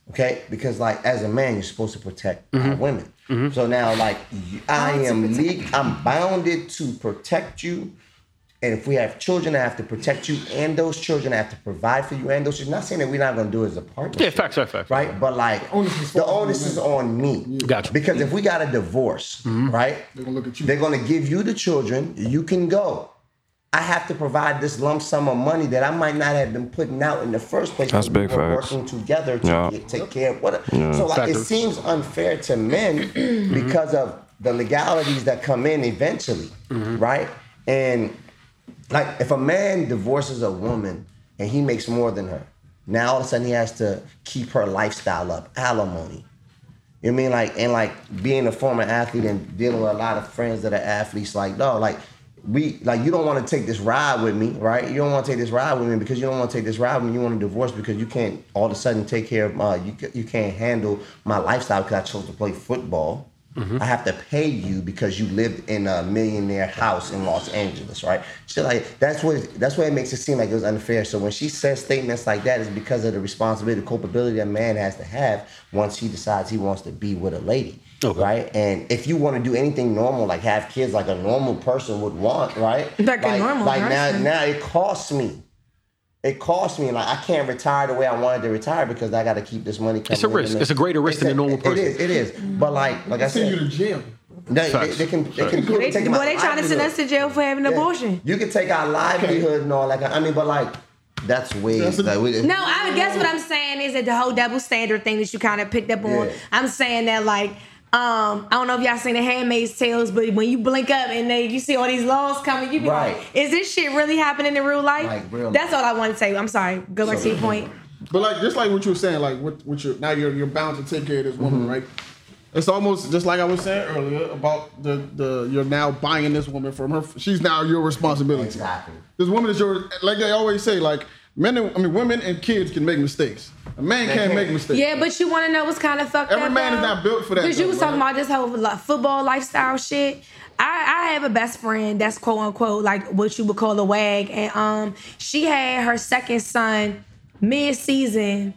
Okay, because like as a man, you're supposed to protect our mm-hmm. women. Mm-hmm. So now, like I am legal, I'm bounded to protect you. And if we have children, I have to protect you and those children. I have to provide for you and those children. Not saying that we're not going to do it as a partner. Yeah, facts, facts, facts. right? But like onus is the onus is on me. Gotcha. Because if we got a divorce, mm-hmm. right? They're gonna look at you. They're gonna give you the children. You can go. I have to provide this lump sum of money that I might not have been putting out in the first place. That's big we were facts. Working together to Yeah. get, take care of what. So like it seems unfair to men *clears throat* mm-hmm. because of the legalities that come in eventually, mm-hmm. right? And like if a man divorces a woman and he makes more than her, now all of a sudden he has to keep her lifestyle up, alimony. You know what I mean? Like and like being a former athlete and dealing with a lot of friends that are athletes, like, no, like we like you don't want to take this ride with me, right? You don't want to take this ride with me because you don't want to take this ride with me. You want to divorce because you can't all of a sudden take care of my you you can't handle my lifestyle because I chose to play football. Mm-hmm. I have to pay you because you lived in a millionaire house in Los Angeles, right? So like that's what that's what it makes it seem like it was unfair. So when she says statements like that, it's because of the responsibility, the culpability that man has to have once he decides he wants to be with a lady, Okay. right? And if you want to do anything normal, like have kids, like a normal person would want, right? *laughs* Like a like, normal like person. now, now it costs me. it cost me. Like I can't retire the way I wanted to retire because I got to keep this money coming. It's a risk. It's a greater risk than a normal person. It is. It is. But like, mm-hmm. like I said, Send you to said, jail. they, they, they can they can They, take boy, they trying to send us to jail for having an Yeah. abortion. You can take our livelihood and all like I mean, but like that's way That's a- like, we, No, I guess what I'm saying is that the whole double standard thing that you kind of picked up on. Yeah. I'm saying that like. Um, I don't know if y'all seen the Handmaid's Tales, but when you blink up and they you see all these laws coming, you be Right. like, "Is this shit really happening in real life?" Like, real That's all I want to say. I'm sorry. Go back to your point. But like just like what you were saying, like what what you now you're you're bound to take care of this Mm-hmm. woman, right? It's almost just like I was saying earlier about the the you're now buying this woman from her. She's now your responsibility. Exactly. This woman is your like they always say like men. And, I mean women and kids can make mistakes. A man They can't can. make mistakes. Yeah, but you want to know what's kind of fucked Every up? Every man is not built for that, Because you was talking about this whole li- football lifestyle shit. I, I have a best friend that's quote unquote like what you would call a wag, and um, she had her second son mid season,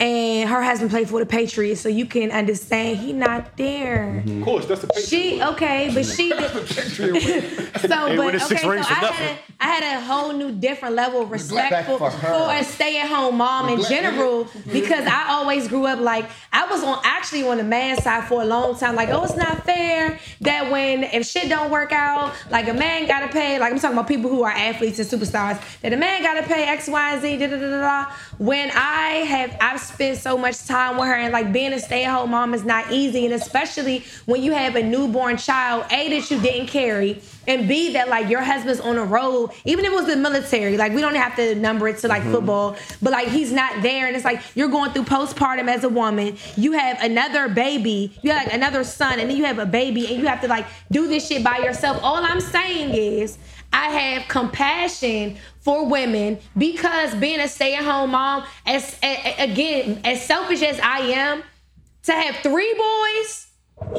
and her husband played for the Patriots, so you can understand he not there. Of course, that's the Patriots. She okay, but she *laughs* so but winning okay, six so I rings for had a I had a whole new different level of respect Respect for, for for, her. a stay at home mom in general because I always grew up like I was on actually on the man side for a long time. Like, oh, it's not fair that when if shit don't work out, like a man gotta pay. Like I'm talking about people who are athletes and superstars that a man gotta pay X, Y, and Z. Da, da, da, da, da. When I have I've spent so much time with her and like being a stay at home mom is not easy, and especially when you have a newborn child, a that you didn't carry, and b that like your husband's on a road, even if it was the military. Like we don't have to number it to like mm-hmm. football, but like he's not there, and it's like you're going through postpartum as a woman. You have another baby, you have like another son, and then you have a baby, and you have to like do this shit by yourself. All I'm saying is. I have compassion for women because being a stay-at-home mom, as a- a- again, as selfish as I am, to have three boys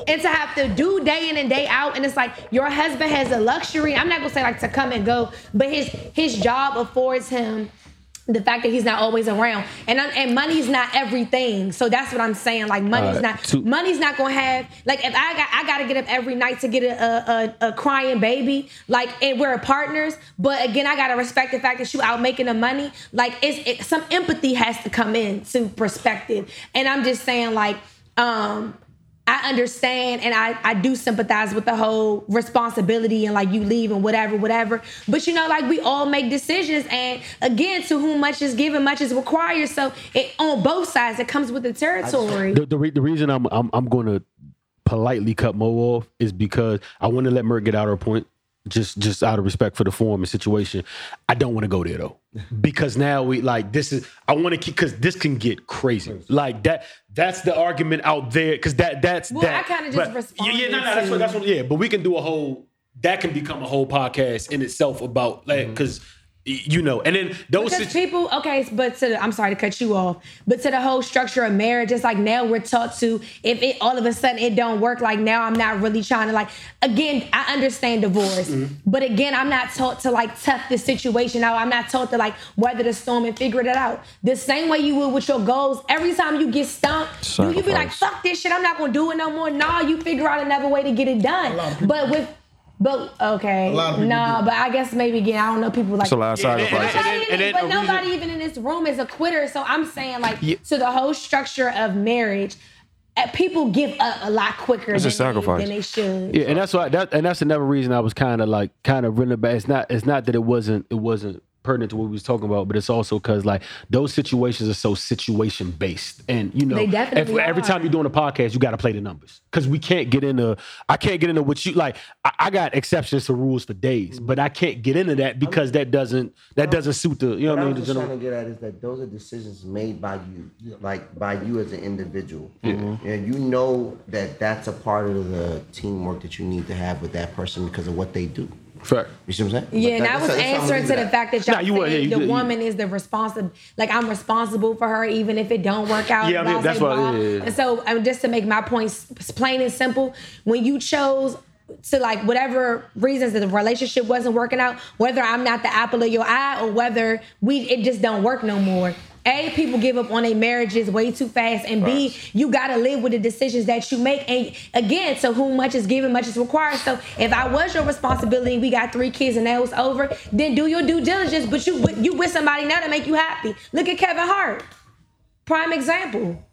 and to have to do day in and day out and it's like your husband has a luxury. I'm not gonna say like to come and go but his his job affords him the fact that he's not always around. And I, and money's not everything. So that's what i'm saying. Like money's Alright, not to- money's not gonna have like if i got i gotta get up every night to get a a, a, a crying baby like and we're partners. But again i gotta respect the fact that you out making the money. Like it's it, some empathy has to come in to perspective. And i'm just saying like um I understand and I, I do sympathize with the whole responsibility and like you leave and whatever, whatever. But you know, like we all make decisions and again, to whom much is given, much is required. So it on both sides, it comes with the territory. The, the, re- the reason I'm I'm I'm going to politely cut Mo off is because I want to let Myrt get out her point. Just just out of respect for the form and situation, I don't want to go there though, *laughs* because now we like this is I want to keep because this can get crazy like that. That's the argument out there because that that's Well, that. I kinda just but- Yeah, yeah, no, no, that's what that's what. Yeah, but we can do a whole. That can become a whole podcast in itself about like mm-hmm. because you know, and then those Because situ- people, okay, but to the, I'm sorry to cut you off, but to the whole structure of marriage, it's like now we're taught to if it all of a sudden it don't work, like now I'm not really trying to like again, I understand divorce, Mm-hmm. but again, I'm not taught to like tough the situation out. I'm not taught to like weather the storm and figure it out. The same way you would with your goals. Every time you get stumped, you, you be like, fuck this shit, I'm not gonna do it no more. Nah, you figure out another way to get it done. But with but okay, lot of people nah, do. but I guess maybe again, I don't know people like It's a lot of Yeah, and- and- sacrifices. and- Nobody and in- but a reason- nobody even in this room is a quitter. So I'm saying, like, Yeah. to the whole structure of marriage, uh, people give up a lot quicker It's a than, they, sacrifice. than they should. Yeah, and that's why that and that's another reason I was kind of like kind of running back. It's not it's not that it wasn't it wasn't pertinent to what we was talking about, but it's also because like those situations are so situation based, and you know, They definitely if- every time you're doing a podcast, you got to play the numbers because we can't get into I can't get into what you like. I, I got exceptions to rules for days, but I can't get into that because that doesn't that doesn't suit the you know What what I I'm mean. The just general, trying to get at is that those are decisions made by you, like by you as an individual. Mm-hmm. And you know that that's a part of the teamwork that you need to have with that person because of what they do. Fact. You see what I'm saying? Yeah, and But I that- was that's- that's how I'm answering to gonna the fact that y'all Nah, you were- yeah, you the did- you- woman is the responsible, like I'm responsible for her even if it don't work out. Yeah, I mean, that's blah, what- yeah, yeah. And so, um, just to make my point s- plain and simple, when you chose to like whatever reasons that the relationship wasn't working out, whether I'm not the apple of your eye or whether we it just don't work no more. A, people give up on their marriages way too fast, and B, you gotta live with the decisions that you make. And again, to whom much is given, much is required. So if I was your responsibility, we got three kids, and that was over, then do your due diligence. But you you with somebody now to make you happy. Look at Kevin Hart, prime example.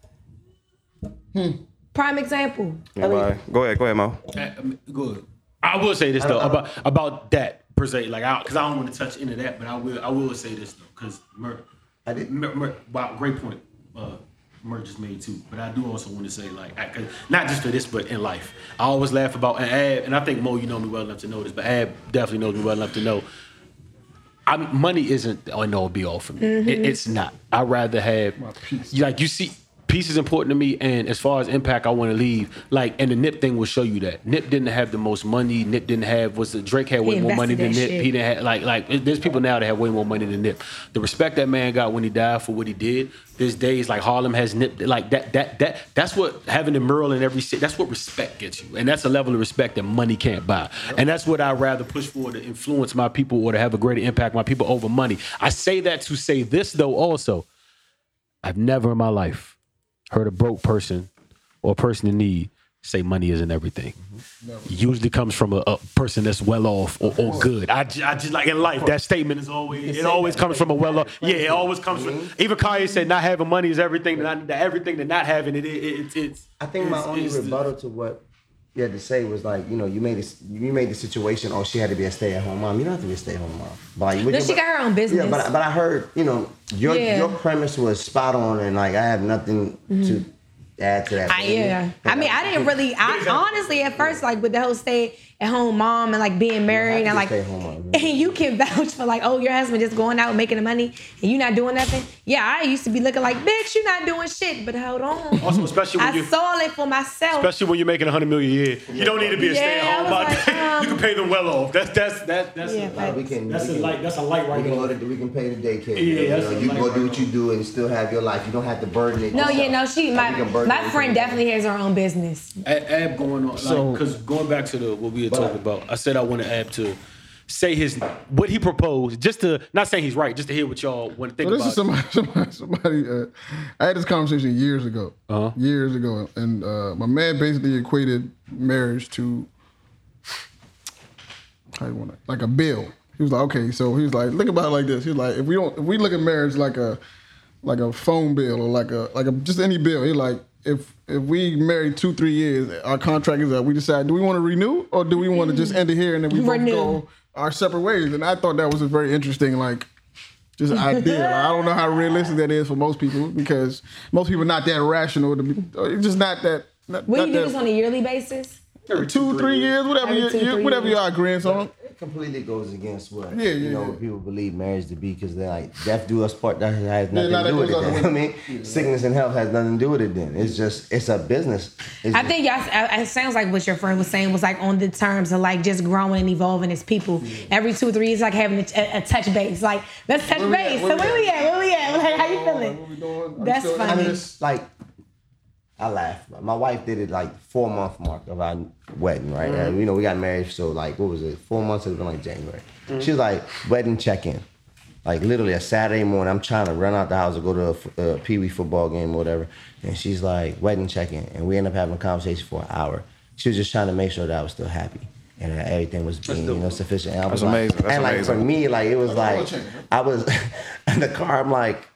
Hmm. Prime example. Anybody? Go ahead, go ahead, Mo. Good. I will say this though about about that per se, like I because I don't want to touch into that, but I will I will say this though because Mer, I did- Mer, Mer, wow, great point. Uh, just made too, but I do also want to say like I, not just for this, but in life. I always laugh about and Ab, and I think Mo, you know me well enough to know this, but Ab definitely knows me well enough to know. I mean, money isn't the end all be all for me. It, it's not. I rather have you- like you see. Peace is important to me, and as far as impact, I want to leave. Like, and the Nip thing will show you that Nip didn't have the most money. Nip didn't have was the Drake had way more money than Nip. shit. He didn't have like like there's people now that have way more money than Nip. The respect that man got when he died for what he did. There's days like Harlem has Nip like that that that that's what having the mural in every city. That's what respect gets you, and that's a level of respect that money can't buy. And that's what I rather push for to influence my people or to have a greater impact on my people over money. I say that to say this though also. I've never in my life heard a broke person or a person in need say money isn't everything. Usually comes from a, a person that's well off or, or good. I, I just like in life that statement is always it always comes from a well off. Yeah, it always comes from. Even Kanye said not having money is everything. That, that everything that not having it, it, it it's. I think my only rebuttal to what you had to say was like, you know, you made this, you made the situation. Oh, she had to be a stay-at-home mom. You don't have to be a stay-at-home mom. But like, No, she got her own business. Yeah, but but I heard, you know, your Yeah. your premise was spot on, and like I have nothing to mm-hmm. Add to that. I, yeah. I mean, I didn't really. I *laughs* honestly, at first, like with the whole stay at home mom and like being married and like, Stay-at-home and *laughs* you can vouch for like, oh, your husband just going out making the money and you not doing nothing. Yeah, I used to be looking like, bitch, you not doing shit. But hold on. Also, especially when I you. saw it for myself. Especially when you're making a 100 million a year, you don't need to be a Yeah, stay-at-home mom. like, um, *laughs* you can pay them well off. That's that's that, that's Yeah, a, but- we can. that's we a can- light. That's a light We right can go we can pay the daycare. Yeah, you know, you can go do what you do and still have your life. You don't have to burden it. no, yourself. yeah, no, she, Like, my, you can burden my friend definitely has her own business. Ab going on, So- like, because going back to the what we had talked about, I said I wanted Ab to say his what he proposed, just to not saying he's right, just to hear what y'all want to think So this about. is somebody. *laughs* Somebody. somebody uh, I had this conversation years ago. Uh-huh. Years ago, and uh, my man basically equated marriage to how you want it, like a bill. He was like, okay, so he was like, think about it like this. He's like, if we don't, if we look at marriage like a, like a phone bill or like a, like a just any bill. He's like, if if we married two three years, our contract is up. We decide, do we want to renew or do we want to just end it here and then we both Renew. go our separate ways? And I thought that was a very interesting like just idea. Like, I don't know how realistic that is for most people because most people are not that rational. To be, it's just not that. Not, Will not you do that- this on a yearly basis? two, three years, whatever, Every you, two, you, three whatever years. you agreeing on. It completely goes against what Yeah, you know yeah. what people believe marriage to be because they're like death do us part that has nothing nah, to do with it. Then. *laughs* I mean, sickness and health has nothing to do with it. Then it's just it's a business. It's I just- think y'all. It sounds like what your friend was saying was like on the terms of like just growing and evolving as people. Every two or three years, like having a, a, a touch base. Like let's touch Where we at? base. Where So we where we at? Where we at? Like, how you What we feeling? doing? That's still in funny. this? like I laugh. My wife did it like four month mark of our wedding, right? Mm-hmm. Uh, you know, we got married, so like what was it? Four months it had been like January. Mm-hmm. She was like wedding check in. Like literally a Saturday morning, I'm trying to run out the house or go to a Pee Wee football game or whatever, and she's like wedding check in, and we end up having a conversation for an hour. She was just trying to make sure that I was still happy and that everything was being you know sufficient. And I was That's like, amazing. That's and like amazing. for me, like it was like? I was *laughs* in the car. I'm like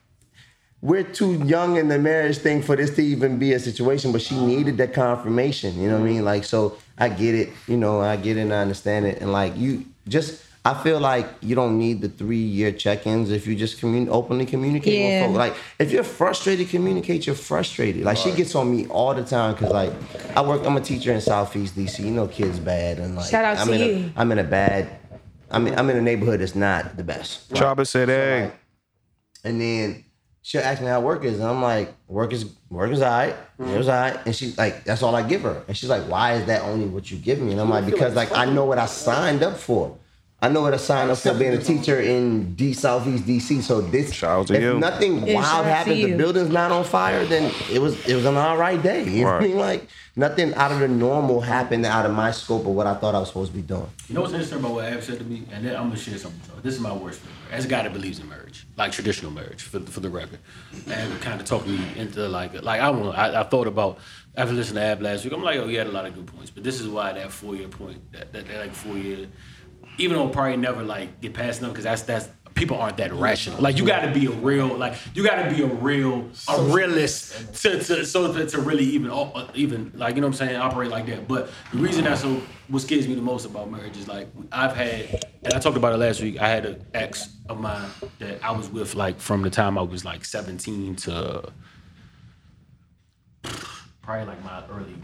we're too young in the marriage thing for this to even be a situation, but she needed that confirmation. You know what I mean? Like, so I get it. You know, I get it and I understand it. And like, you just, I feel like you don't need the three year check ins if you just commun- openly communicate Yeah. with folks. Like, if you're frustrated, communicate you're frustrated. Like, she gets on me all the time because, like, I work, I'm a teacher in Southeast DC. You know, kids bad. And like, Shout out I'm to in you. A, I'm in a bad, I'm in, I'm in a neighborhood that's not the best. Chopper said, hey. Like, and then she'll ask me how work is, and I'm like, work is work is alright, it was alright, and she's like, that's all I give her, and she's like, why is that only what you give me? And I'm like, because like I know what I signed up for. I know what I signed up for being a teacher in D Southeast DC. So this, Shout if you. nothing Yeah, wild shout out to happened, the building's not on fire, then it was it was an all right day. You know what I mean? Like nothing out of the normal happened out of my scope of what I thought I was supposed to be doing. You know what's interesting about what Ab said to me, and then I'm gonna share something. with y'all. This is my worst fear. As a guy that believes in marriage, like traditional marriage, for for the record, and kind of talked me into like like I want I, I thought about after listening to Ab last week. I'm like, oh, he had a lot of good points, but this is why that four year point, that, that, that like four year, even though probably never like get past them because that's that's people aren't that rational. Like you got to be a real like you got to be a real a realist to, to so to, to really even uh, even like you know what I'm saying operate like that. But the reason that's so what scares me the most about marriage is like I've had and I talked about it last week. I had an ex of mine that I was with like from the time I was like 17 to probably like my early.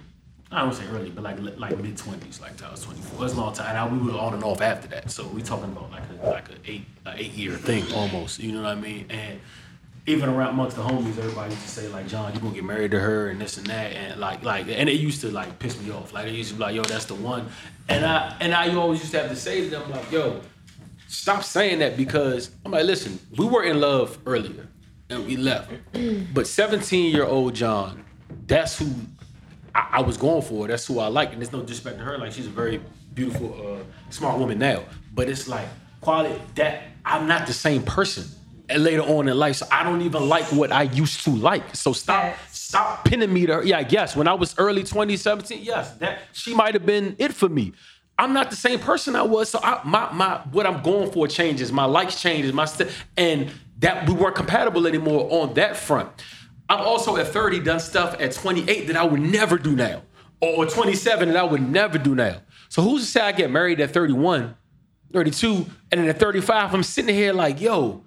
I don't say early, but like like mid twenties, like till I was twenty four. It's a long time. I, we were on and off after that, so we talking about like a like a eight a eight year thing almost. You know what I mean? And even around amongst the homies, everybody used to say like, John, you gonna get married to her and this and that, and like like, and it used to like piss me off. Like they used to be like, yo, that's the one. And I and I always used to have to say to them like, yo, stop saying that because I'm like, listen, we were in love earlier and we left. But 17 year old John, that's who I, I was going for. That's who I like. And there's no disrespect to her. Like she's a very beautiful, uh, smart woman now. But it's like quality that I'm not the same person and later on in life. So I don't even like what I used to like. So stop Yes. stop pinning me to her. Yeah, yes, when I was early 2017, yes, that she might have been it for me. I'm not the same person I was. So I, my my what I'm going for changes. My likes changes. My st- and that we weren't compatible anymore on that front. I've also at 30 done stuff at 28 that I would never do now, or 27 that I would never do now. So who's to say I get married at 31, 32, and then at 35 I'm sitting here like, yo,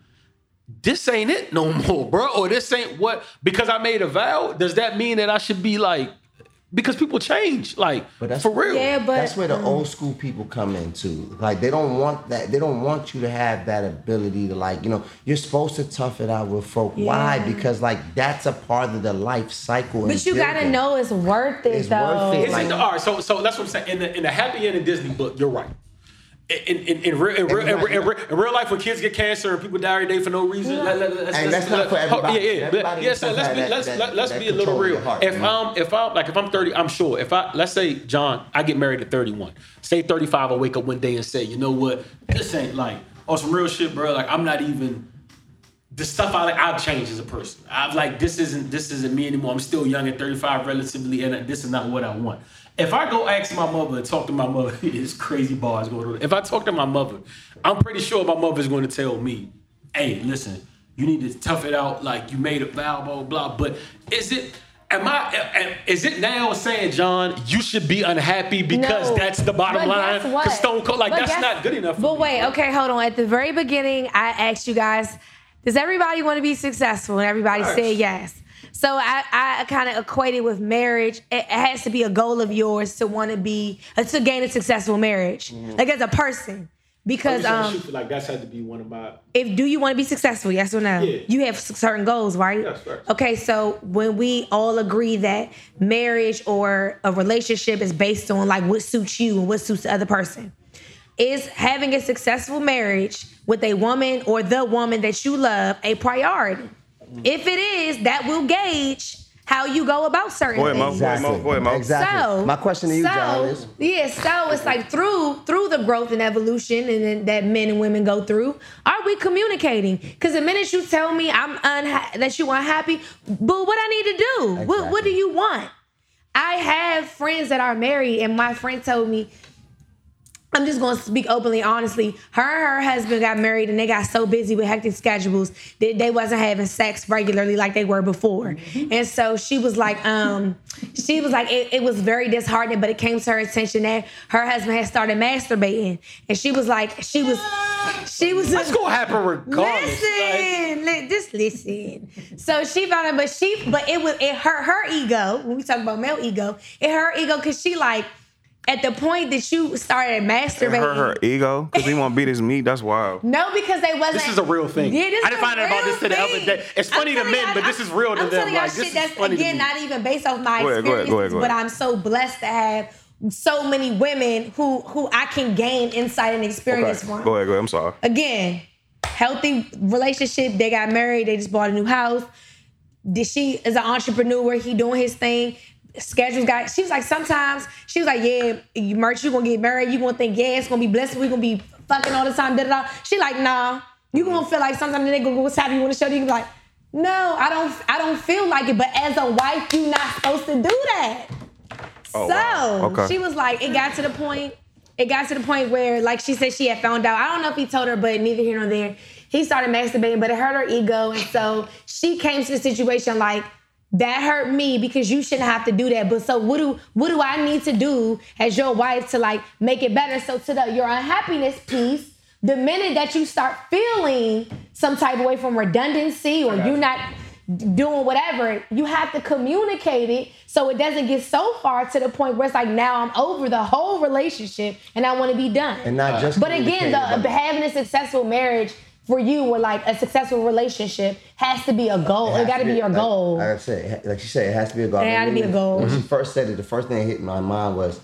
this ain't it no *laughs* more, bro. Or this ain't what because I made a vow. Does that mean that I should be like because people change, like But that's- for real. Yeah, but That's where the old school people come into. Like they don't want that. They don't want you to have that ability to like, you know, you're supposed to tough it out with folk. Why? Because like that's a part of the life cycle. But you gotta know it's worth it It's though. worth it. Is Like- it, all right, so so that's what I'm saying. In the in the happy end of Disney book, you're right. In in, in, real, in, real, in, real, in, real, life, when kids get cancer and people die every day for no reason, let, let, let's, And let's- that's not for oh, everybody. Yeah, yeah, Everybody yeah. So let's be that- let's that- let, let's that be a little real. heart, if? I'm if I'm like if I'm 30, I'm sure. If I let's say John, I get married at 31. Say 35, I wake up one day and say, you know what, this ain't like on oh, some real shit, bro. Like I'm not even the stuff I like, I've changed as a person. I've like this isn't this isn't me anymore. I'm still young at 35, relatively, and this is not what I want. If I go ask my mother and talk to my mother, *laughs* it's crazy bars going on. If I talk to my mother, I'm pretty sure my mother's going to tell me, "Hey, listen, you need to tough it out. Like you made a vow, blah blah." blah. But is it? Am I? Is it now saying, John, you should be unhappy because No. that's the bottom line? guess what? 'Cause Stone Cold, like But that's guess- not good enough. But me, wait, okay, hold on. At the very beginning, I asked you guys, does everybody want to be successful? And everybody said yes. So I, I kind of equated with marriage. It, it has to be a goal of yours to want to be uh, to gain a successful marriage, like as a person. Because Mm-hmm. Um, shoot like that's had to be one of my if do you want to be successful yes or no Yeah. you have certain goals right Yes, right. okay so when we all agree that marriage or a relationship is based on like what suits you and what suits the other person is having a successful marriage with a woman or the woman that you love a priority if it is that will gauge how you go about certain Go ahead, Mo. things Go ahead, Mo. Go ahead, Mo. Exactly. so My question to you, so, John, is yeah, so it's like through through the growth and evolution and then that men and women go through, are we communicating? Because the minute you tell me I'm unha- that you are unhappy, but what I need to do? What what do you want? I have friends that are married, and my friend told me. I'm just gonna speak openly, honestly. Her and her husband got married and they got so busy with hectic schedules that they wasn't having sex regularly like they were before. And so she was like, um, she was like, it, it was very disheartening, but it came to her attention that her husband had started masturbating. And she was like, she was, she was That's gonna happen regardless. like- Listen, li- just listen. So she found out, but she, but it was it hurt her ego. When we talk about male ego, it hurt her ego because she like at the point that you started masturbating. hurt her ego because he want to beat his meat. That's wild. *laughs* No, because they wasn't. This is a real thing. Yeah, this I didn't is a find out about real this till the other thing. day. It's funny to men, y'all- but this is real to I'm them. telling y'all Like, shit that's again not even based off my Go ahead, experiences, go ahead, go but. I'm so blessed to have so many women who who I can gain insight and experience Okay. from. Go ahead, go ahead. I'm sorry. Again, healthy relationship. They got married. They just bought a new house. Did she is an entrepreneur? He doing his thing. Schedules got. She was like sometimes she was like, yeah, you merch. You gonna get married. You gonna think yeah, it's gonna be blessed. We gonna be fucking all the time. Da da da. She like nah. You gonna feel like sometimes they gonna go what's happening. You wanna show you? Like, no, I don't. I don't feel like it. But as a wife, you not supposed to do that. Oh, so wow. Okay. she was like, it got to the point. It got to the point where, like she said, she had found out. I don't know if he told her, but neither here nor there. He started masturbating, but it hurt her ego, and so she came to the situation like that hurt me because you shouldn't have to do that. But so what do what do I need to do as your wife to like make it better? So to the your unhappiness piece, the minute that you start feeling some type of way from redundancy or you're not doing whatever, you have to communicate it so it doesn't get so far to the point where it's like now I'm over the whole relationship and I want to be done. And not just But again, the having a successful marriage for you or like a successful relationship has to be a goal. It, has got to be your like, goal. Like I said, like you said, it has to be a goal. It gotta be a When- goal. When she first said it, the first thing that hit my mind was,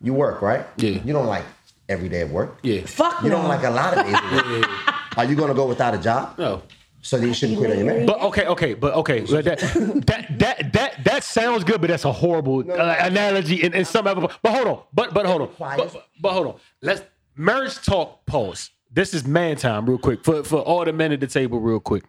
you work, right? Yeah. You don't like every day of work. Yeah. Fuck You no. don't like a lot of days of work. Are you gonna go without a job? No. So then you shouldn't quit on your marriage. But okay, okay, but okay. But that, that that that that sounds good, but that's a horrible uh, analogy in, in some other. But hold on, but but hold on, but, but, but hold on. Let's marriage talk. Pause. This is man time, real quick for for all the men at the table, real quick.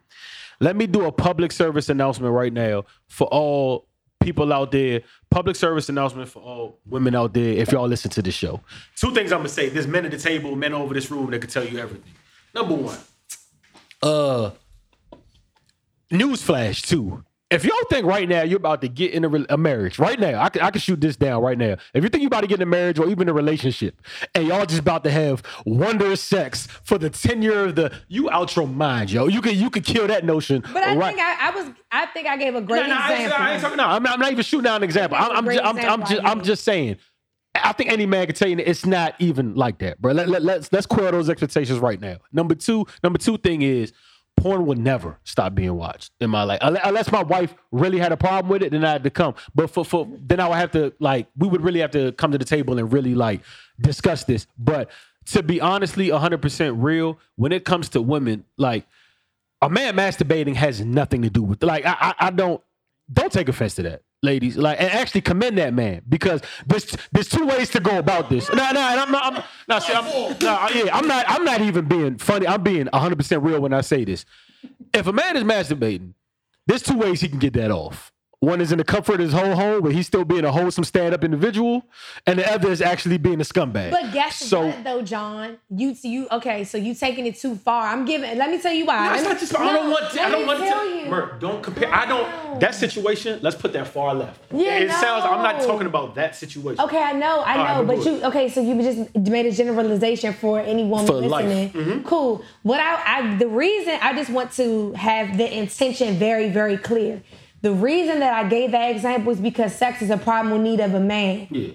Let me do a public service announcement right now for all people out there. Public service announcement for all women out there. If y'all listen to the show, two things I'm gonna say. There's men at the table, men over this room that can tell you everything. Number one, uh newsflash too. If y'all think right now you're about to get in a, re- a marriage, right now, I can, I can shoot this down right now. If you think you're about to get in a marriage or even a relationship, and y'all just about to have wondrous sex for the tenure of the, you out your mind, yo. You could you could kill that notion. but I right. think I, I was I think I gave a great No, no, I ain't, example. I talking, no, I'm, not, I'm not even shooting down an example. I'm, I'm, Great just, I'm, I'm just, I I'm just saying. I think any man can tell you it's not even like that, bro. Let, let, let's let's quell those expectations right now. Number two, number two thing is porn will never stop being watched in my life unless my wife really had a problem with it. Then I had to come, but for for then I would have to like we would really have to come to the table and really like discuss this. But to be honestly 100 percent real, when it comes to women, like a man masturbating has nothing to do with like I, I I don't don't take offense to that, ladies. Like and actually commend that man because there's there's two ways to go about this. No, no, and I'm not. I'm, see, I'm, yeah, I'm not. I'm not even being funny. I'm being 100 percent real when I say this. If a man is masturbating, there's two ways he can get that off. One is in the comfort of his whole home, but he's still being a wholesome stand-up individual, and the other is actually being a scumbag. But guess so, what though, John? You you okay? So you taking it too far. I'm giving. Let me tell you why. No, Let it's not just. I don't want. To, I don't me want tell to. you. Myrt, don't compare. I don't. That situation. Let's put that far left. Yeah, it sounds. I'm not talking about that situation. Okay, I know, I All right, know, but but you okay? So you just made a generalization for any woman For life. Mm-hmm. listening. Cool. What I, I the reason I just want to have the intention very very clear. The reason that I gave that example is because sex is a primal need of a man. Yeah.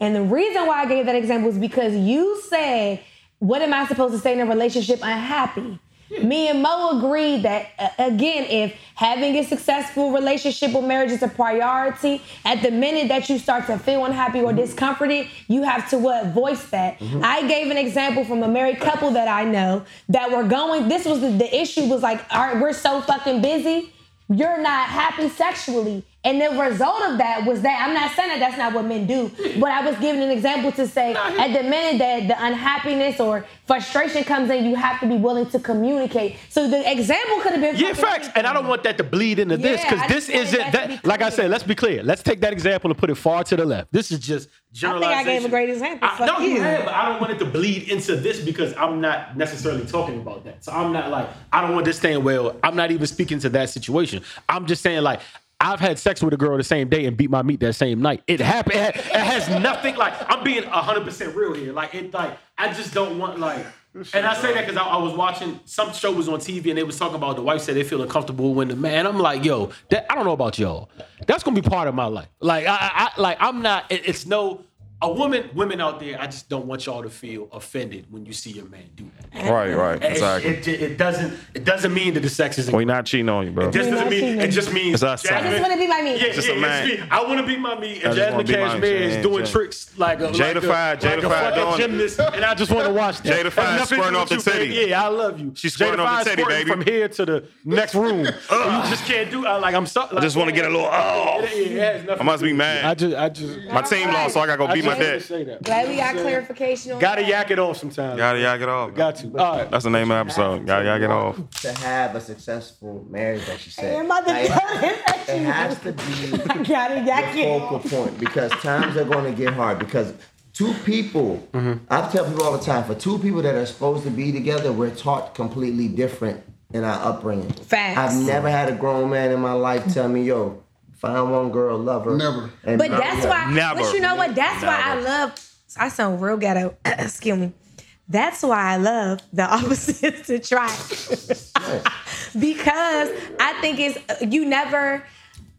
And the reason why I gave that example is because you said, "What am I supposed to say in a relationship unhappy?" Me and Mo agreed that uh, again, if having a successful relationship or marriage is a priority, at the minute that you start to feel unhappy or discomforted, you have to what voice that. I gave an example from a married couple that I know that were going. This was the, the issue was like, all right, we're so fucking busy you're not happy sexually. And the result of that was that I'm not saying that that's not what men do, but I was giving an example to say at the minute that the unhappiness or frustration comes in, you have to be willing to communicate. So the example could have been Yeah, facts. And I don't want that to bleed into this because this isn't that be Like I said, let's be clear. Let's take that example and put it far to the left. This is just I generalization. think I gave a great example. I, no, you you. have, but I don't want it to bleed into this because I'm not necessarily talking about that. So I'm not like I don't want this thing. Well, I'm not even speaking to that situation. I'm just saying like. I've had sex with a girl the same day and beat my meat that same night. It happened. It, it has nothing like I'm being 100 percent real here. Like it, like I just don't want like. And I say that because I, I was watching some show was on TV and they was talking about the wife said they feel uncomfortable when the man. I'm like, yo, that I don't know about y'all. That's gonna be part of my life. Like I, I I- like I'm not. It, it's no a woman, women out there, I just don't want y'all to feel offended when you see your man do that. Right, right, It- exactly. It, it, it doesn't. It doesn't mean that the sex isn't. we not cheating on you, bro. It just We're doesn't mean. It just means. It's us. I just wanna be my me. Yeah, Just yeah, a it's man. me. I want to be my me, and wanna Jasmine be my Cashmere man, is doing Jan- tricks like a Jada like a, like a Fide fucking doing it. gymnast, and I just want to watch that. Jada Has Fide squirting off the you, titty. baby. Yeah, I love you. She's squirting off the titty, baby. From here to the next room, *laughs* you just can't do. I like I'm sorry. I just want to get a little. Oh, It, it has nothing I must be do with you. mad. I just, I just, my team lost, so I gotta go beat my wanted to that. Glad we got clarification on Gotta that. yak it off sometimes. Gotta yak it off. Got to. All right. That's the name of the episode. Gotta yak it off. To have a successful marriage, like she said, I'm about to like, that it has to be *laughs* gotta yak the it. focal point because times are going to get hard because two people mm-hmm. i tell people all the time for two people that are supposed to be together we're taught completely different in our upbringing Facts. i've never had a grown man in my life tell me yo find one girl love her Never. and But that's her." why. Never. But you know what? That's why I love. I sound real ghetto. *clears throat* Excuse me. That's why I love the *laughs* opposites to try. *laughs* because I think it's you never.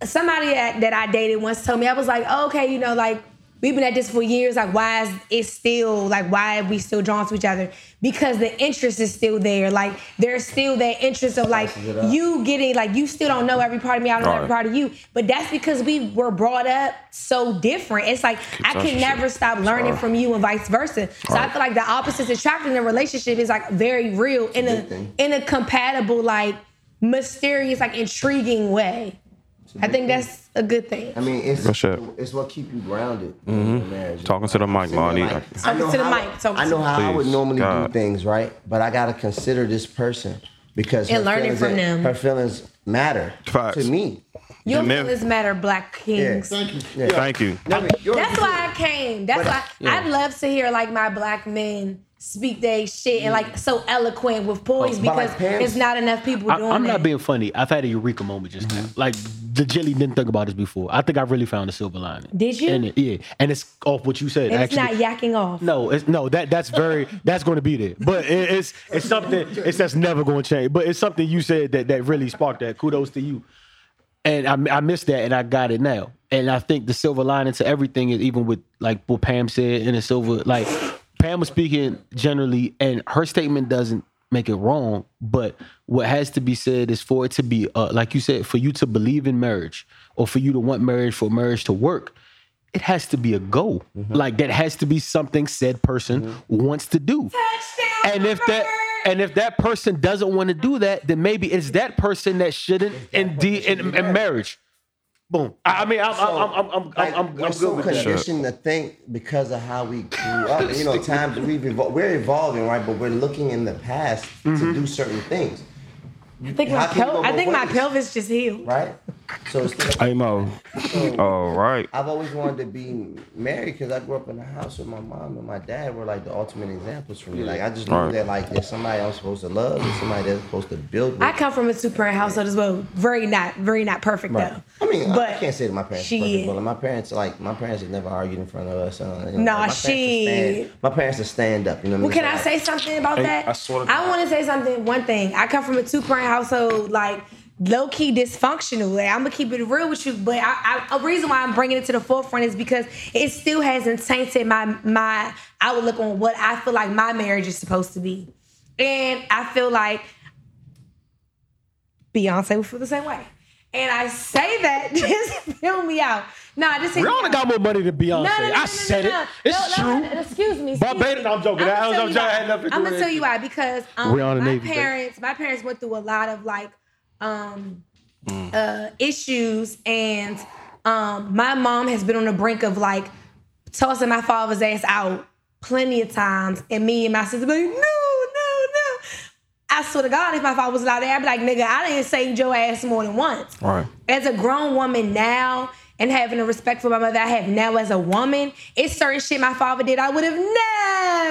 Somebody that, that I dated once told me I was like, oh, okay, you know, like we've been at this for years. Like, why is it still like why are we still drawn to each other? Because the interest is still there. Like there's still that interest of like Spices it up. you getting like you still don't know every part of me. I don't know every part of you. But that's because we were brought up so different. It's like I can never shit. stop learning Sorry. from you and vice versa. So I feel like the opposites attract in a relationship is like very real in Good a in a compatible, like mysterious, like intriguing way. I think that's a good thing. I mean, it's Good it's what keep you grounded in mm-hmm. marriage. Talking to the mic, Sitting there Marty. like, I Talking know to the how, mic, talking I to know the how I would Please, normally God. do things, right? But I gotta consider this person because And her learning feelings- from them. Her feelings matter Facts. to me. Your And then- feelings matter, Black Kings. Thank you. Yeah. Thank you. I mean, yours That's why I came. That's But, why yeah. I'd love to hear like my black men speak their shit and like so eloquent with poise oh, But, like, because Pam- it's not enough people I, doing I'm that. not being funny. I've had a eureka moment just now. Mm-hmm. Like the jelly didn't think about this before. I think I really found a silver lining. Did you? And it, yeah, and it's off what you said. and it's actually, not yakking off. No, it's no that that's very *laughs* that's going to be there. But it, it's it's something it's that's never going to change. But it's something you said that that really sparked that. Kudos to you. And I I missed that and I got it now. And I think the silver lining to everything is even with like what Pam said in the silver like Pam was speaking generally and her statement doesn't make it wrong, but what has to be said is for it to be uh, like you said for you to believe in marriage or for you to want marriage for marriage to work it has to be a goal. Like that has to be something said person wants to do. And if that and if that person doesn't want to do that, then maybe it's that person that shouldn't indeed in, in marriage. Boom. I I mean, I'm I'm I'm I'm Like, I'm, I'm, we're I'm so good with that. conditioned to think because of how we grew up. You know, *laughs* times we've evol- we're evolving, right? But we're looking in the past Mm-hmm. to do certain things, I think How my pel- I both think my pelvis just healed. right? So it's Hey Mo. All right. I've always wanted to be married because I grew up in a house with my mom and my dad were like the ultimate examples for me. Like I just knew Right. that like there's somebody I'm supposed to love, and somebody that's supposed to build with. I come from a two parent household as well. Very not, very not perfect Right. though. I mean, but I can't say that my parents she were perfect, but like, my parents, like my parents, have never argued in front of us. Uh, you know, Nah, like, my parents she- stand- My parents are stand up. You know what Well, I mean? can I So, say something about Hey, that? I swear to God. want to say something. One thing. I come from a two parent household, like low key dysfunctional. Like, I'm gonna keep it real with you, but I, I, a reason why I'm bringing it to the forefront is because it still hasn't tainted my my outlook on what I feel like my marriage is supposed to be, and I feel like Beyonce would feel the same way. And I say that *laughs* just fill me out. Nah, just hear me Rihanna got more money than Beyonce. No, no, no, I said it. It's true. no, excuse me. Barbados- no, I'm joking. I was- I'm joking. I had nothing to do I'm gonna tell you why because um, Rihanna my Navy, baby. parents, my parents went through a lot of like um, Mm. uh, issues, and um, my mom has been on the brink of like tossing my father's ass out plenty of times, and me and my sister be like, no, no, no. I swear to God, if my father was allowed there, I'd be like, nigga, I didn't saved your ass more than once Right. as a grown woman now and having a respect for my mother I have now as a woman, it's certain shit my father did I would have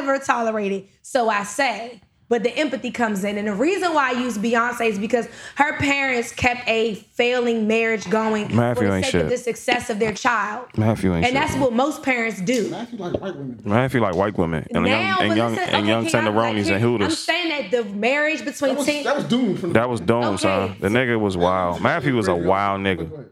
never tolerated. So I say. But the empathy comes in. And the reason why I use Beyonce is because her parents kept a failing marriage going Matthew for the sake shit. of the success of their child. Matthew ain't and shit, that's man. what most parents do. I feel like white women. Man, I feel like white women and now, young and young listen, and okay, young can I- like, tenderonis here- and I'm saying that the marriage between That was, teen that was doomed from That was doomed, Okay. son. The nigga was wild. Matthew was a wild nigga.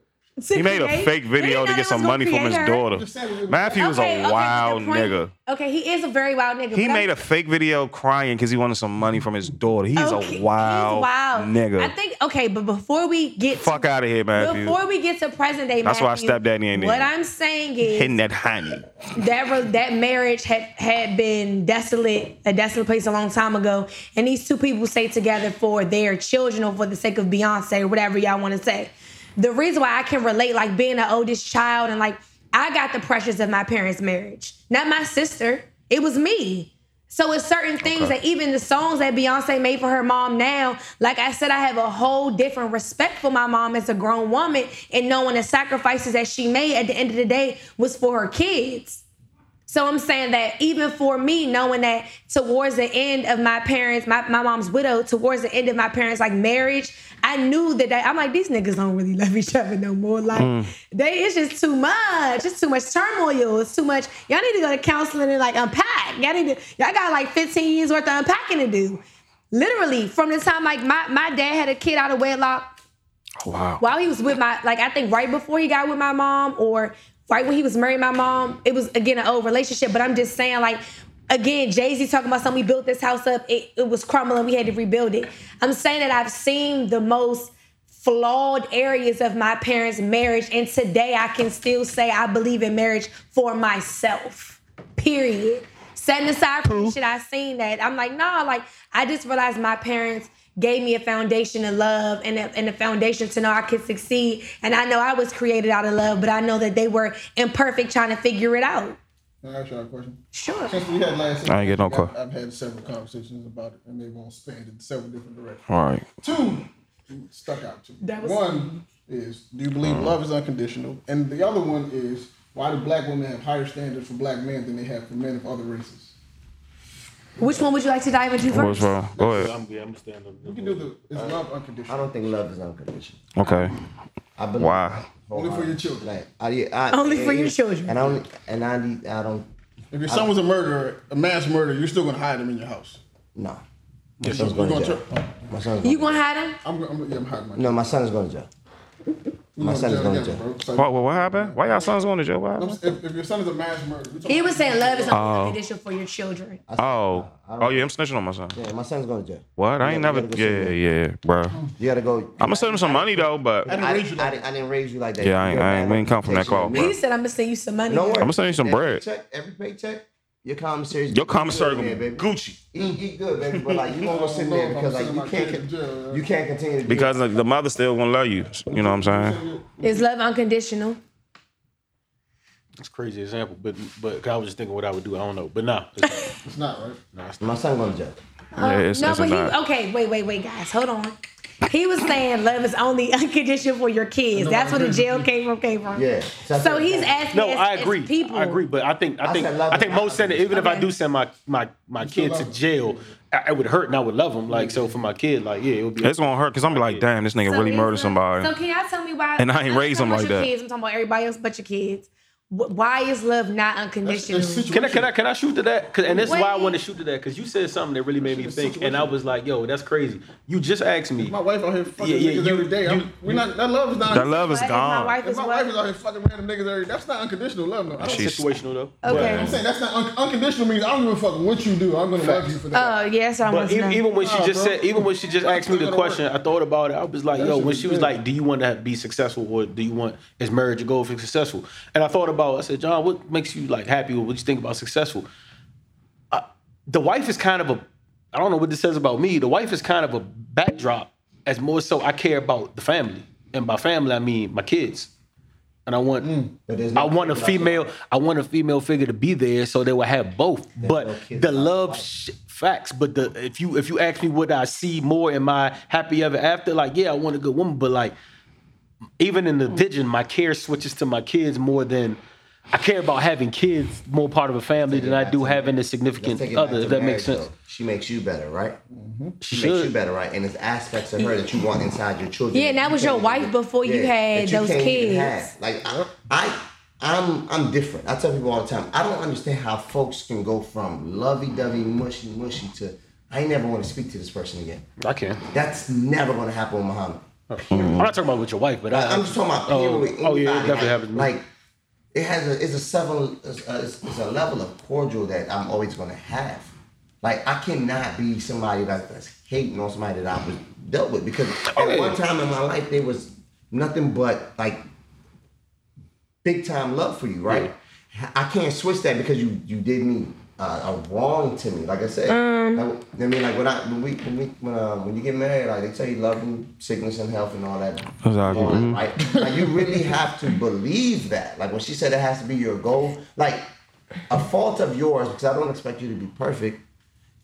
He made a fake video to get some money from his her. daughter. Just saying it was- Matthew was Okay, a okay, wild point- nigga. Okay, he is a very wild nigga. He made I'm- a fake video crying because he wanted some money from his daughter. He's Okay, a he's wild, wild. nigga. I think okay, but before we get Fuck out of here, Matthew. Before we get to present day, That's why Matthew, stepdaddy ain't What in. I'm saying is Hitting that honey. that re- that marriage had had been desolate, a desolate place a long time ago, and these two people stay together for their children or for the sake of Beyonce or whatever y'all want to say. The reason why I can relate, like being the oldest child, and like I got the pressures of my parents' marriage, not my sister. It was me. So it's certain things Okay. that even the songs that Beyonce made for her mom now, like I said, I have a whole different respect for my mom as a grown woman and knowing the sacrifices that she made at the end of the day was for her kids. So I'm saying that even for me, knowing that towards the end of my parents, my, my mom's widow, towards the end of my parents' like marriage, I knew that they, I'm like, these niggas don't really love each other no more. Like mm. they it's just too much. It's too much turmoil. It's too much. Y'all need to go to counseling and like unpack. Y'all need to, y'all got like 15 years worth of unpacking to do. Literally, from the time like my, my dad had a kid out of wedlock, Wow. while he was with my like I think right before he got with my mom or right when he was marrying my mom, it was again an old relationship. But I'm just saying like again, Jay Z talking about something we built this house up, it, it was crumbling, we had to rebuild it. I'm saying that I've seen the most flawed areas of my parents' marriage, and today I can still say I believe in marriage for myself. Period. Setting aside from shit I seen that I'm like, nah, like I just realized my parents gave me a foundation of love and a, and a foundation to know I could succeed. And I know I was created out of love, but I know that they were imperfect trying to figure it out. Can I ask y'all a question? Sure. Since we had last I ain't get no I've- call. I've had several conversations about it, and they've all spanned in several different directions. All right. Two stuck out to me. That was- one is, do you believe love is unconditional? And the other one is, why do black women have higher standards for black men than they have for men of other races? Which one would you like to dive into What's first? wrong? Go ahead. I'm, yeah, I'm standing. We can do the, is love I unconditional? don't think love is unconditional. Okay. I believe Why? Only for your children. Like, I, I, Only for your children. And I only, and I need, I don't, If your son was a murderer, a mass murderer, you're still gonna hide him in your house. no. My Yes, son's you- going to jail. try- My son's You going gonna hide him? I'm, I'm, yeah, I'm hiding my No, my son is going to jail. We my going son is going to together, jail. What, what, what happened? Why y'all sons going to jail? What happened? If, if your son is a mass murderer, He was saying love is only oh. unconditional for your children. Oh. Oh, yeah, I'm snitching on my son. Yeah, my son's going to jail. What? I ain't gotta- never. you gotta Yeah, yeah, bro. You got to go. I'm gonna send him some money though, but I didn't I, raise didn't, you I, like didn't, I didn't raise you like that. Yeah, I ain't- You're a I ain't- we ain't come from that reputation. cloth, He said I'm gonna send you some money. Don't. I'ma send you some every bread. Paycheck, every paycheck, your commissary. your commissary gonna gonna be Gucci Eat, eat good, baby, but like you gonna go sit *laughs* there because like you can't, kid you can't continue to do because the the mother still gonna love you. You know what I'm saying? Is love unconditional? It's a crazy example, but but I was just thinking what I would do. I don't know, but nah, it's *laughs* It's not right. My son going to jail. Yeah, it's, no, it's but he okay. Wait, wait, wait, guys, hold on. He was saying love is only *laughs* unconditional for your kids. That's where the jail came from. Came from. Yeah. So said- he's asking. no, as- I agree. People. I agree, but I think I I think said love I think most send it. Even if I do send my my my kid to jail, I, it would hurt and I would love him. Like so for my kid, like yeah, it would be. It's gonna hurt because I'm be like, damn, this nigga So really murdered somebody. So can y'all tell me why? And I ain't I'm raised talking them about like your that. Kids, I'm talking about everybody else but your kids. Wh- Why is love not unconditional? It's Can I can I can I shoot to that? and this is why I want to shoot to that because you said something that really made me think, and I was like, yo, that's crazy. You just asked me. My wife out here fucking Yeah, yeah, niggas you- every day. you- I'm, we not that love is not. That love is But if My gone. wife is my what? wife is out here fucking random niggas every day, that's not unconditional love. No, I don't, She's- situational though. Okay. I'm saying that's not un- unconditional. Means I don't give a fuck what you do. I'm gonna love you for that. Oh yes, I'm But even, even when she Nah, just bro. said, even when she just asked me the That's not question, I thought about it. I was like, That yo, when she was like, do you want to be successful or do you want is marriage a goal for successful? And I thought about, I said, John, what makes you like happy or what you think about successful? Uh, the wife is kind of a, I don't know what this says about me. The wife is kind of a backdrop, as more so I care about the family, and by family I mean my kids, and I want. But there's I want a kids left female. I want a female figure to be there, so they will have both. but no the love, sh- facts. But the if you if you ask me what I see more in my happy ever after, like yeah, I want a good woman, but like even in the vision, my care switches to my kids more than I care about having kids more part of a family than I do having a significant take it back other. If that makes sense. though. She makes you better, right? Mm-hmm. She She makes you better, right? And it's aspects of her that you want inside your children. Yeah, and that you was your wife even- before you had that those can't even kids. have. Like I, I, I'm, I'm different. I tell people all the time. I don't understand how folks can go from lovey-dovey, mushy, mushy to I never want to speak to this person again. I can. That's never going to happen with Muhammad. I'm not talking about with your wife, but I, I'm just talking about oh, with oh yeah, it anybody. definitely like, happens. to me. Like it has a it's a seven it's a, it's it's a level of cordial that I'm always gonna have. Like I cannot be somebody that, that's hating on somebody that I was dealt with because Oh, at one time in my life there was nothing but like big time love for you, right? I can't switch that because you you did me uh, a wrong to me. Like I said, like, I mean, like when I when we when we when, uh, when you get married, like they tell you love and sickness and health and all that. Exactly. all that, Mhm. Right? Like you really have to believe that. Like when she said it has to be your goal, like a fault of yours, because I don't expect you to be perfect,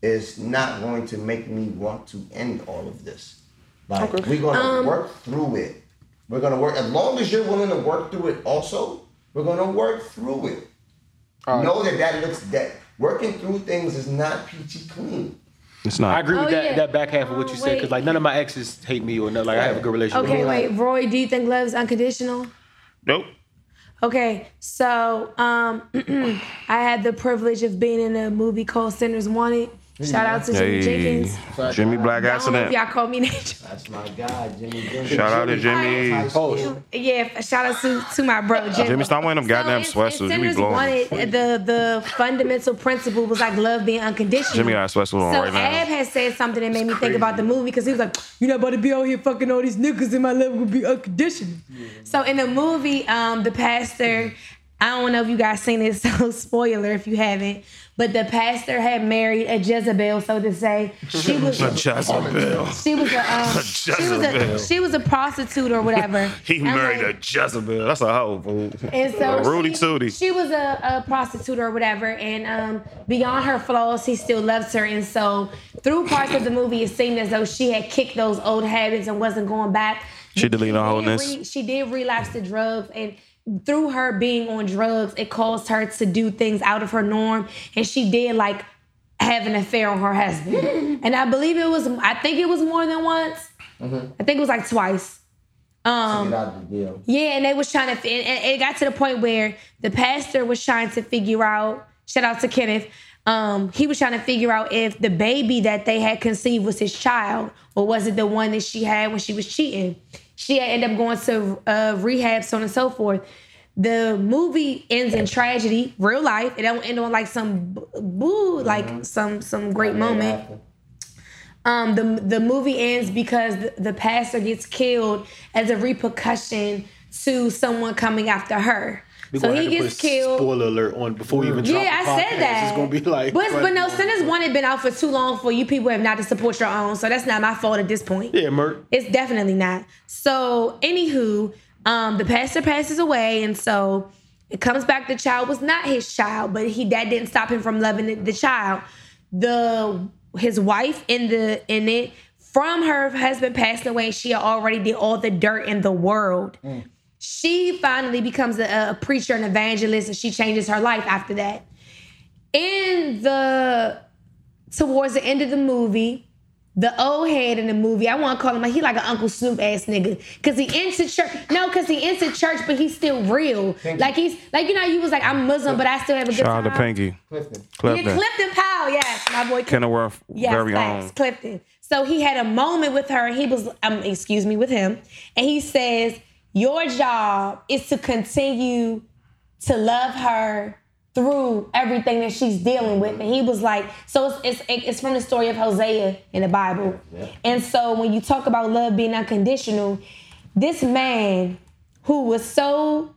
is not going to make me want to end all of this. Like we're gonna work through it. We're gonna work as long as you're willing to work through it. Also, we're gonna work through it. Know that that looks that working through things is not peachy clean. It's not. I not. agree with Oh, that yeah. that back half of what you Um, said because like none of my exes hate me or nothing. Like I have a good relationship. Okay, with wait, Roy, do you think love is unconditional? Nope. Okay, so um, *clears throat* I had the privilege of being in a movie called Sinners Wanted. Shout out to Jimmy Hey, Jenkins. Jimmy Black I don't know if accident. y'all call me that. That's my guy, Jimmy. Jimmy. Shout out to Jimmy. High school. Yeah, shout out to, to my bro Jimmy. Jimmy, stop wearing them goddamn in- sweatsuits. You be blowing. Wanted, the the fundamental principle was like love being unconditional. Jimmy got a sweatsuit on so right now. Ab had said something that made me think about the movie because he was like, "You're not about to be out here fucking all these niggas, and my love will be unconditional." So in the movie, um, the pastor, I don't know if you guys seen it, *laughs* so spoiler if you haven't, but the pastor had married a Jezebel, so to say. She *laughs* was Jezebel. she was a um, she was a Jezebel. she was a prostitute or whatever. *laughs* He married like, a Jezebel. That's a hoe, fool. and so Rudy Tootie. She was a, a prostitute or whatever, and um, beyond her flaws, he still loves her. And so, through parts of the movie, it seemed as though she had kicked those old habits and wasn't going back. She deleted wholeness. re- she did relapse to drugs, and through her being on drugs, it caused her to do things out of her norm, and she did like have an affair on her husband. *laughs* and I believe it was, I think it was more than once. I think it was like twice. Um, Get out the deal. yeah, and they was trying to, and it got to the point where the pastor was trying to figure out. Shout out to Kenneth. Um, he was trying to figure out if the baby that they had conceived was his child, or was it the one that she had when she was cheating. She had ended up going to uh, rehab, so on and so forth. The movie ends in tragedy, real life. It don't end on like some boo, like some some great moment um, the the movie ends because the, the pastor gets killed as a repercussion to someone coming after her. We so gonna he have to gets put a killed. Spoiler alert on before we even drop Yeah, the I podcast. said that. It's gonna be like, but but no, Sinners One had been out for too long for you people have not to support your own. So that's not my fault at this point. yeah, Merc. It's definitely not. So, anywho, um, the pastor passes away, and so it comes back. The child was not his child, but he that didn't stop him from loving the, the child. The his wife in the in it from her husband passing away. She already did all the dirt in the world. She finally becomes a, a preacher and evangelist, and she changes her life after that. In the towards the end of the movie, the old head in the movie, I want to call him like he like an Uncle Snoop ass nigga, cause he into church. No, cause he into church, but he's still real. Like he's like you know you was like I'm Muslim, but I still have a good Shout out time. to Pinky. Clifton. Yeah, Clifton. Clifton Powell, yes, my boy. Clifton. Kenilworth, Yes, very facts, own. Clifton. So he had a moment with her. He was, um, excuse me, with him, and he says, "Your job is to continue to love her through everything that she's dealing with." And he was like, "So it's it's, it's from the story of Hosea in the Bible." And so when you talk about love being unconditional, this man who was so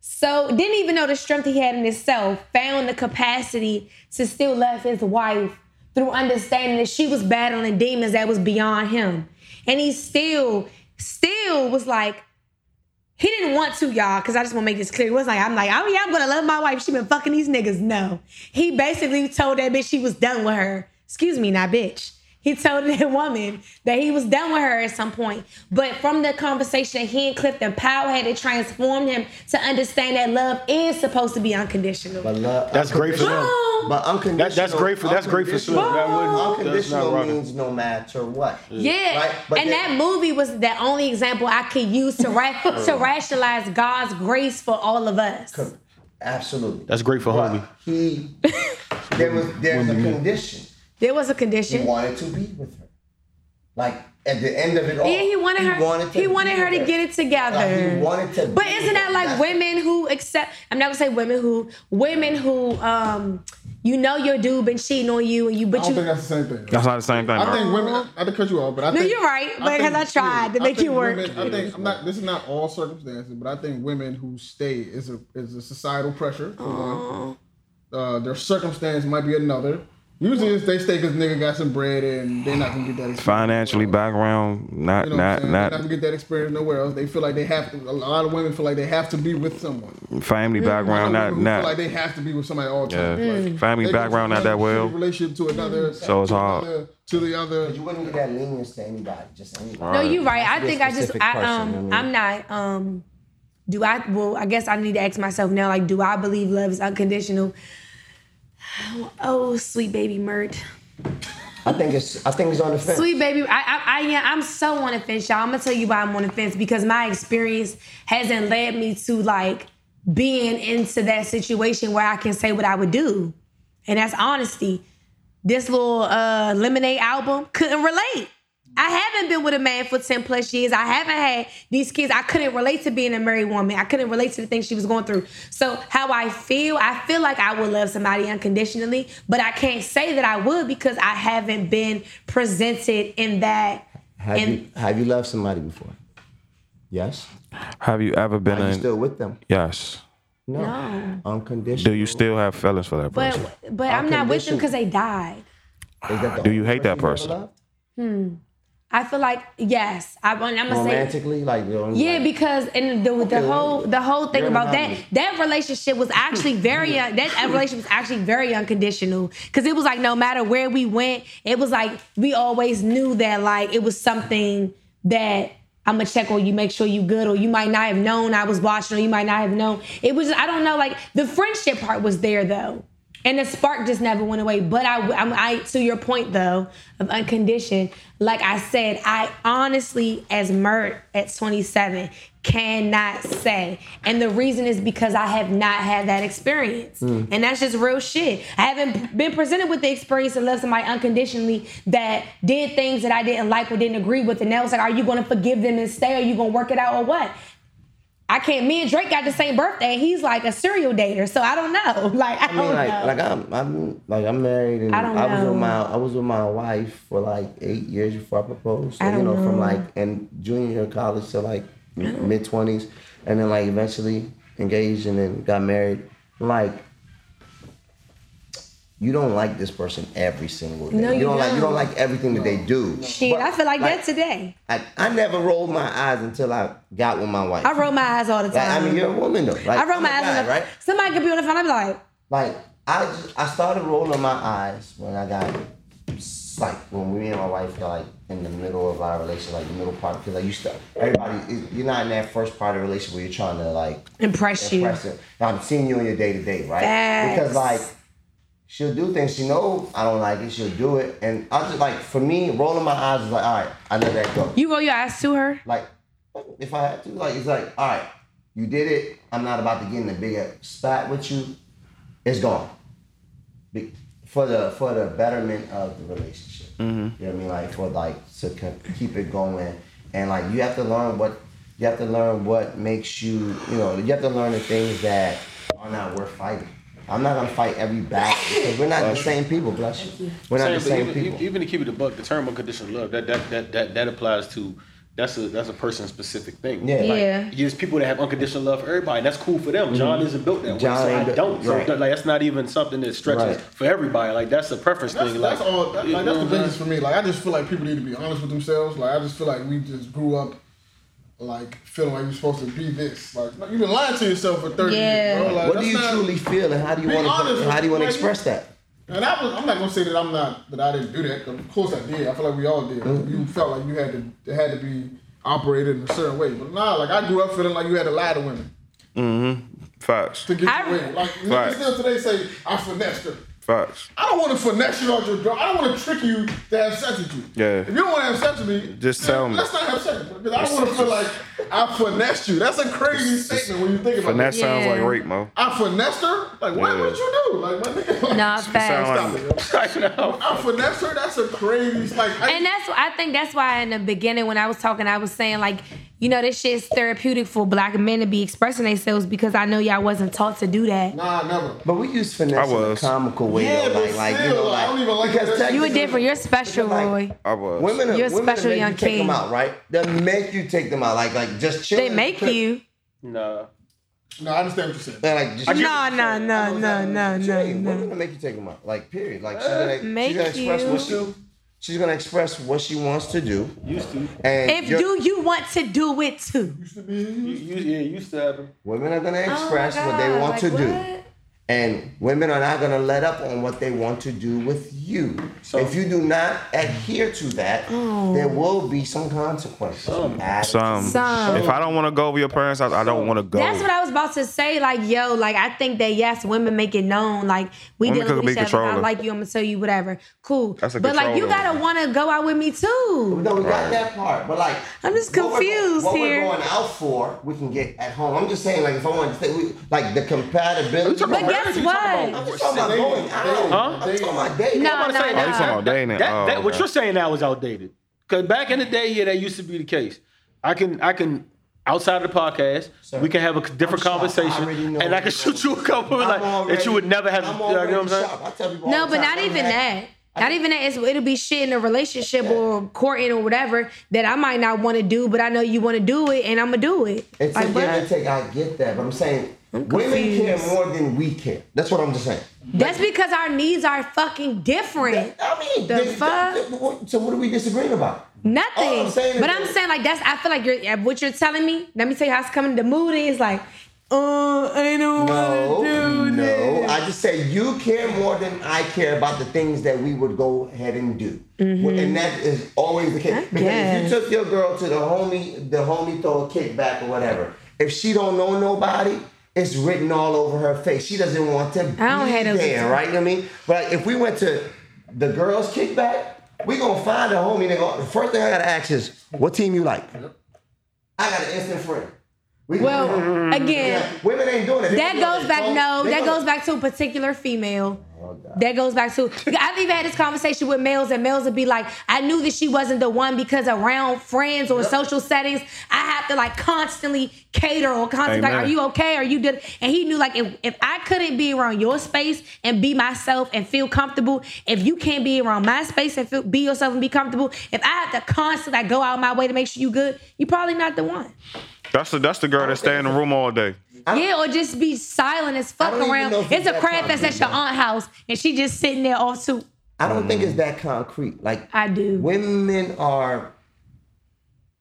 so didn't even know the strength he had in himself, found the capacity to still love his wife through understanding that she was battling demons that was beyond him. And he still, still was like, he didn't want to, y'all, because I just want to make this clear. It wasn't like, I'm like, oh yeah, I'm gonna love my wife. She been fucking these niggas. No. He basically told that bitch she was done with her. Excuse me, not bitch. He told that *laughs* woman that he was done with her at some point. But from the conversation that he and Clifton Powell had, it transformed him to understand that love is supposed to be unconditional. But love, That's great for them. Boom. But unconditional. That- that's great for- that's great for Slim. unconditional- That wouldn't- that's not Unconditional rocking. means no matter what. Yeah, Right? But and then- that movie was the only example I could use to ra- *laughs* to rationalize God's grace for all of us. Absolutely. That's great for But homie. he, *laughs* there was there's a condition. There was a condition. He wanted to be with her. Like at the end of it all, Yeah, he wanted her. He wanted, to be her to there. get it together. Like, he wanted to But be isn't that like That's- women who accept? I'm not gonna say women who women who um you know your dude been cheating on you and you I but don't you think that's the same thing. That's not the same thing. I bro. think women. I to cut you off, but I No, think you're right, because I tried to make you work. Women, I think I'm not. This is not all circumstances, but I think women who stay is a is a societal pressure for one. Uh, their circumstance might be another. Usually, it's they stay because nigga got some bread and they're not gonna get that experience. Financially background, not You know what I'm not saying? They're not not gonna get that experience nowhere else. They feel like they have to. A lot of women feel like they have to be with someone. family background, A lot not of women not. feel like they have to be with somebody all the Yeah. time. Like, Family they go background from not that well. Relationship to another. So it's to hard. another, To the other. You wouldn't get that lenience to anybody, just anybody. No, you're right. I Be a think I just specific I person, um I mean. I'm not um do I well I guess I need to ask myself now like do I believe love is unconditional? Oh, sweet baby Myrt. I think it's I think it's on the fence. Sweet baby, I, I, I, yeah, I'm so on the fence, y'all. I'm gonna tell you why I'm on the fence because my experience hasn't led me to like being into that situation where I can say what I would do, and that's honesty. This little uh, Lemonade album couldn't relate. I haven't been with a man for 10 plus years. I haven't had these kids. I couldn't relate to being a married woman. I couldn't relate to the things she was going through. So, how I feel, I feel like I would love somebody unconditionally, but I can't say that I would because I haven't been presented in that. Have in, you have you loved somebody before? Yes. Have you ever been Are you in? still with them? yes. No. No. Unconditional. Do you still have feelings for that person? but but I'm not with them because they died. Is that the Do you only hate that you ever person? loved? Hmm. I feel like yes. I, I'm gonna say Romantically, like Yeah, like, because and the, the Okay, whole the whole thing about that that relationship was actually very un- that relationship was actually very unconditional because it was like no matter where we went, it was like we always knew that like it was something that I'm gonna check on you, make sure you good, or you might not have known I was watching, or you might not have known. It was I don't know, like the friendship part was there though. And the spark just never went away. But I, I'm, I, to your point though, of unconditioned, like I said, I honestly, as Myrt at 27, cannot say. And the reason is because I have not had that experience. Hmm. And that's just real shit. I haven't been presented with the experience to love somebody unconditionally that did things that I didn't like or didn't agree with. And that was like, are you gonna forgive them and stay? Or are you gonna work it out or what? I can't. Me and Drake got the same birthday. He's like a serial dater, so I don't know. *laughs* Like I, I mean, don't like, know. like I'm, I'm, like I'm married, and I don't I, was know. with my, I was with my wife for like eight years before I proposed. So, I you don't know, from know. like in junior year of college to like mid twenties, and then like eventually engaged and then got married. Like, you don't like this person every single day. No, you don't, like, you don't. don't like everything that they do. Shit, But, I feel like, that today. I, I never rolled my eyes until I got with my wife. I roll my eyes all the Like, I mean, you're a woman though. Like, I roll my eyes guy, on the right? Somebody could be on the phone. I'm like, Like I just I started rolling my eyes when I got like when me and my wife got like in the middle of our relationship, like the middle part, because like you start everybody you're not in that first part of the relationship where you're trying to like impress you. impress it. Now I'm seeing you in your day to day, right? Facts. Because like she'll do things she know I don't like it, she'll do it, and I just like for me rolling my eyes is like all right, I let that go. You roll your eyes to her. Like, if I had to, like, it's like, all right, you did it. I'm not about to get in a bigger spat with you. It's gone. Be- For the for the betterment of the relationship. Mm-hmm. You know what I mean? Like for like to co- keep it going, and like you have to learn what you have to learn what makes you. You know, you have to learn the things that are not worth fighting. I'm not gonna fight every battle because we're not the same people. Bless you. We're not the same even, people. even to keep it a buck, the term unconditional love that that that that, that applies to that's a that's a person specific thing. Yeah. Like, Yeah. There's people that have unconditional love for everybody. That's cool for them. Mm-hmm. John isn't built that way, John so I built- don't. So right. like that's not even something that stretches Right. for everybody. Like that's a preference That's, thing. that's like, all. That, like, that's the biggest for me. Like I just feel like people need to be honest with themselves. Like I just feel like we just grew up like feeling like you're supposed to be this. Like no, you've been lying to yourself for thirty Yeah. years, bro. Like, What do you not- truly feel, and how do you want to how do you want to express that? And I was, I'm not gonna say that I'm not that I didn't do that. Of course I did. I feel like we all did. Mm-hmm. You felt like you had to it had to be operated in a certain way. But nah, like I grew up feeling like you had to lie to women Mm-hmm. Facts. to get I- your way. Like niggas still today say I finessed her. Facts. I don't want to finesse you out your door. I don't want to trick you to have sex with you. Yeah. If you don't want to have sex with me, Just tell me. Let's not have sex. Because I don't want to feel like I finessed you. That's a crazy statement when you think about Finesse it. sounds like rape, Mo. I finessed her? Like, what Yeah. would you do? Like, what nigga? Nah, Sound facts. like, *laughs* I finessed her? That's a crazy, like, I, And that's I think that's why in the beginning when I was talking, I was saying like, you know, this shit's therapeutic for black men to be expressing themselves because I know y'all wasn't taught to do that. nah, never. But we use finesse I in a comical way Yeah, though, but like, like you still, know, I don't even like that. You were different. You're special, Like, Roy. I was. Women, are, You're a women special make young you take them out, right? They make you take them out, like like just chill. They make you. No. No, I understand what you're saying. They're like just No, no, no, no, no, What you no, mean? no. Women will make you take them out, like period. Like she's uh, gonna, Make she's gonna express what you. She, she's gonna express what she wants to do. Used to. And If do you want to do it too? Used You, you, yeah, used to have them. women are gonna Oh my express what they want like to do. What? And women are not going to let up on what they want to do with you. if you do not adhere to that, Oh. there will be some consequences. Attitude. Some. Some. If I don't want to go with your parents' house, I don't want to go. That's what I was about to say. Like, yo, like I think that yes, women make it known. Like we Women dealing with each other. I like you. I'm gonna tell you whatever. Cool. That's a but like you gotta want to go out with me too. No, we got that part, but like I'm just what we're go- confused what here. we're going out for, we can get at home. I'm just saying, like if I want to say, we, like the compatibility. But guess what? I'm just talking about going out. Huh? I'm talking about dating. No, I'm no, about to say, no. Oh, you talking about dating? That, Oh, that, what okay. you're saying now is outdated. Because back in the day, yeah, that used to be the case. I can, I can, outside of the podcast, Sir, we can have a different I'm shocked. I conversation, and I can shoot you a couple I'm like that you would never have. I'm you know what I'm saying? I tell No, but not even that. Not even that. It's, it'll be shit in a relationship or courting or whatever that I might not want to do, but I know you want to do it, and I'm gonna do it. It's like, a give and take. I get that, but I'm saying women care more than we care. That's what I'm just saying. That's because our needs are fucking different. I mean, The th- th- fuck? so what are we disagreeing about? Nothing. I'm but that- I'm saying like that's. I feel like you're what you're telling me. Let me tell you how it's coming. The mood is like, uh, I don't No, want to do no. this. I just say you care more than I care about the things that we would go ahead and do, and that is always the case. Mm-hmm. I because if you took your girl to the homie, the homie throw a kickback or whatever, if she don't know nobody. It's written all over her face. She doesn't want to be I don't have those there, right? You know what I mean? But if we went to the girls' kickback, we gonna find a homie. They go, the first thing I gotta ask is, what team you like? I got an instant friend. We Well, again, Yeah, women ain't doing it. They that goes back. they No, gonna- that goes back to a particular female. Oh, That goes back to. I've even had this conversation with males, and males would be like, "I knew that she wasn't the one because around friends or social settings, I have to like constantly cater or constantly like, are you okay? Are you good?" And he knew like if if I couldn't be around your space and be myself and feel comfortable, if you can't be around my space and feel, be yourself and be comfortable, if I have to constantly like, go out my way to make sure you good, you're probably not the one. That's the that's the girl that stay in the room all day. Yeah, or just be silent as fuck I don't even around. know if It's it's a that crab fest at concrete, your though. aunt house, and she just sitting there off too. I don't think it's that concrete. Like I do. women are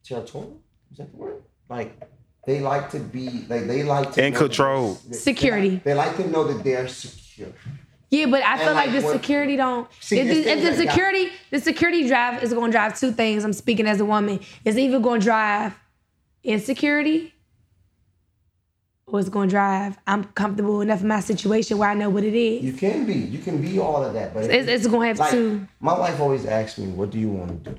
territorial. Is that the word? Like they like to be like they like to In know control. that- Security. They like to know that they're secure. Yeah, but I feel like, like, the what- security don't. See, if it's the, if things the like that. security, the security drive is going to drive two things. I'm speaking as a woman. It's either going to drive insecurity, or it's going to drive. I'm comfortable enough in my situation where I know what it is. You can be. You can be all of that. But It's, you- it's going to have like, two. My wife always asks me, "What do you want to do?"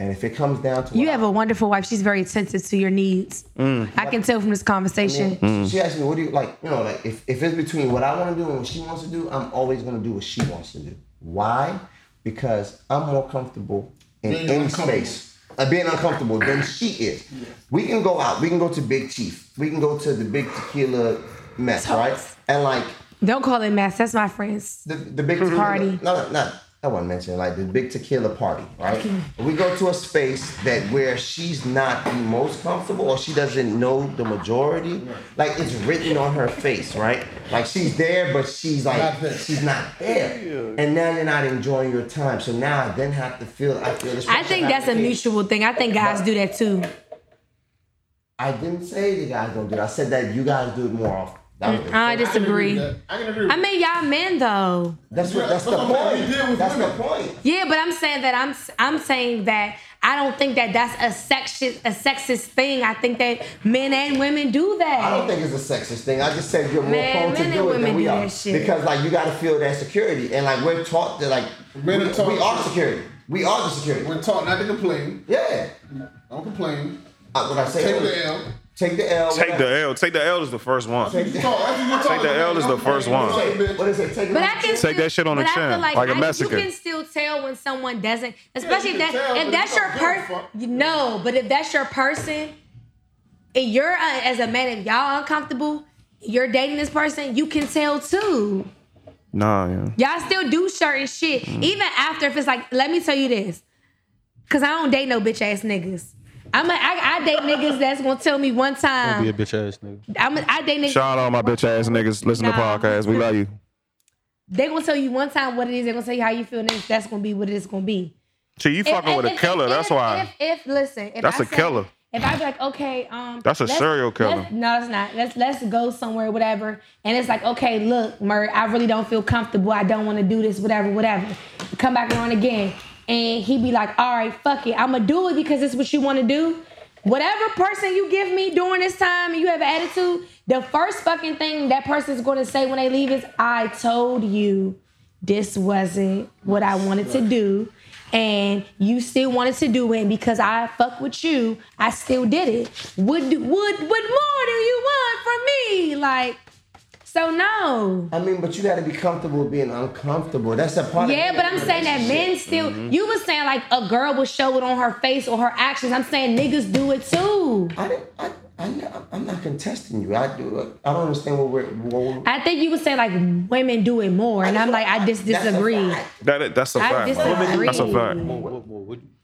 And if it comes down to You have I- a wonderful wife. She's very attentive to your needs. Mm. I can tell from this conversation. And She asked me, "What do you like?" You know, like if, if it's between what I want to do and what she wants to do, I'm always going to do what she wants to do. Why? Because I'm more comfortable in Being any space, uh, being uncomfortable than she is. We can go out. We can go to Big Chief. We can go to the Big Tequila mess, right? And like Don't call it mess. That's my friends. the the big tequila, Party. No, no, no. I wasn't mentioning like the big tequila party, right? We go to a space that where she's not the most comfortable or she doesn't know the majority. Like it's written on her face, right? Like she's there, but she's like Not she's not there. And now you're not enjoying your time. So now I then have to feel I feel this. I think that's a feel- mutual thing. I think guys do that too. I didn't say the guys don't do it. I said that you guys do it more often. That was I I can agree disagree. I can I mean, y'all men though. that's what that's the That's what we point. did with That's the point. Yeah, but I'm saying that I'm I'm saying that I don't think that that's a sexist a sexist thing. I think that men and women do that. I don't think it's a sexist thing. I just said you're more Man, prone to do it women than we do are. that shit. Because like you gotta feel that security. And like we're taught that like Men we, are taught- we are security. We are the security. We're taught not to complain. Yeah. Don't complain. uh, what I say? Take earlier. the L. Take the L. Take what the L. Take the L is the first one. Take the, Talk, after you talk, Take the L is the first one. what is it? Take But I can chin. still, that shit on the but I chin, feel like, like a I, Mexican. You can still tell when someone doesn't, especially you if can that tell, if that's you your don't give a person. fuck. No, but if that's your person, and you're uh, as a man, if y'all uncomfortable, you're dating this person, you can tell too. Nah, yeah. Y'all still do certain shit, Mm. even after. If it's like, let me tell you this, cause I don't date no bitch ass niggas. I'm a, I, I date niggas that's gonna tell me one time. I'm gonna Be a bitch ass nigga. I'm a, I date niggas. Shout out all my bitch ass niggas. Listen to Nah. podcasts. We love you. They gonna tell you one time what it is. They gonna tell you how you feel, and that's gonna be what it's gonna be. See, you fucking If- with a killer. if- That's if- why. If, if listen, if That's I a say- killer. If I be like, okay, um, That's a serial killer. No, it's not. Let's let's go somewhere, whatever. And it's like, okay, look, Murray, I really don't feel comfortable. I don't want to do this, whatever, whatever. Come back around again, and he be like, all right, fuck it, I'm gonna do it because it's what you want to do. Whatever person you give me during this time and you have an attitude, the first fucking thing that person's gonna say when they leave is, I told you this wasn't what I wanted to do. And you still wanted to do it, because I fuck with you, I still did it. What do, what what more do you want from me? Like, so no. I mean, but you got to be comfortable being uncomfortable. That's a part. Yeah, but I'm saying that men still. Mm-hmm. You were saying like a girl will show it on her face or her actions. I'm saying niggas do it too. I didn't. I, I, I'm not contesting you. I do. I don't understand what we're. What we're I think you would say like women do it more, and I'm like I just That's a disagree. fact. That, that's a I fact. man. disagree. That's a fact.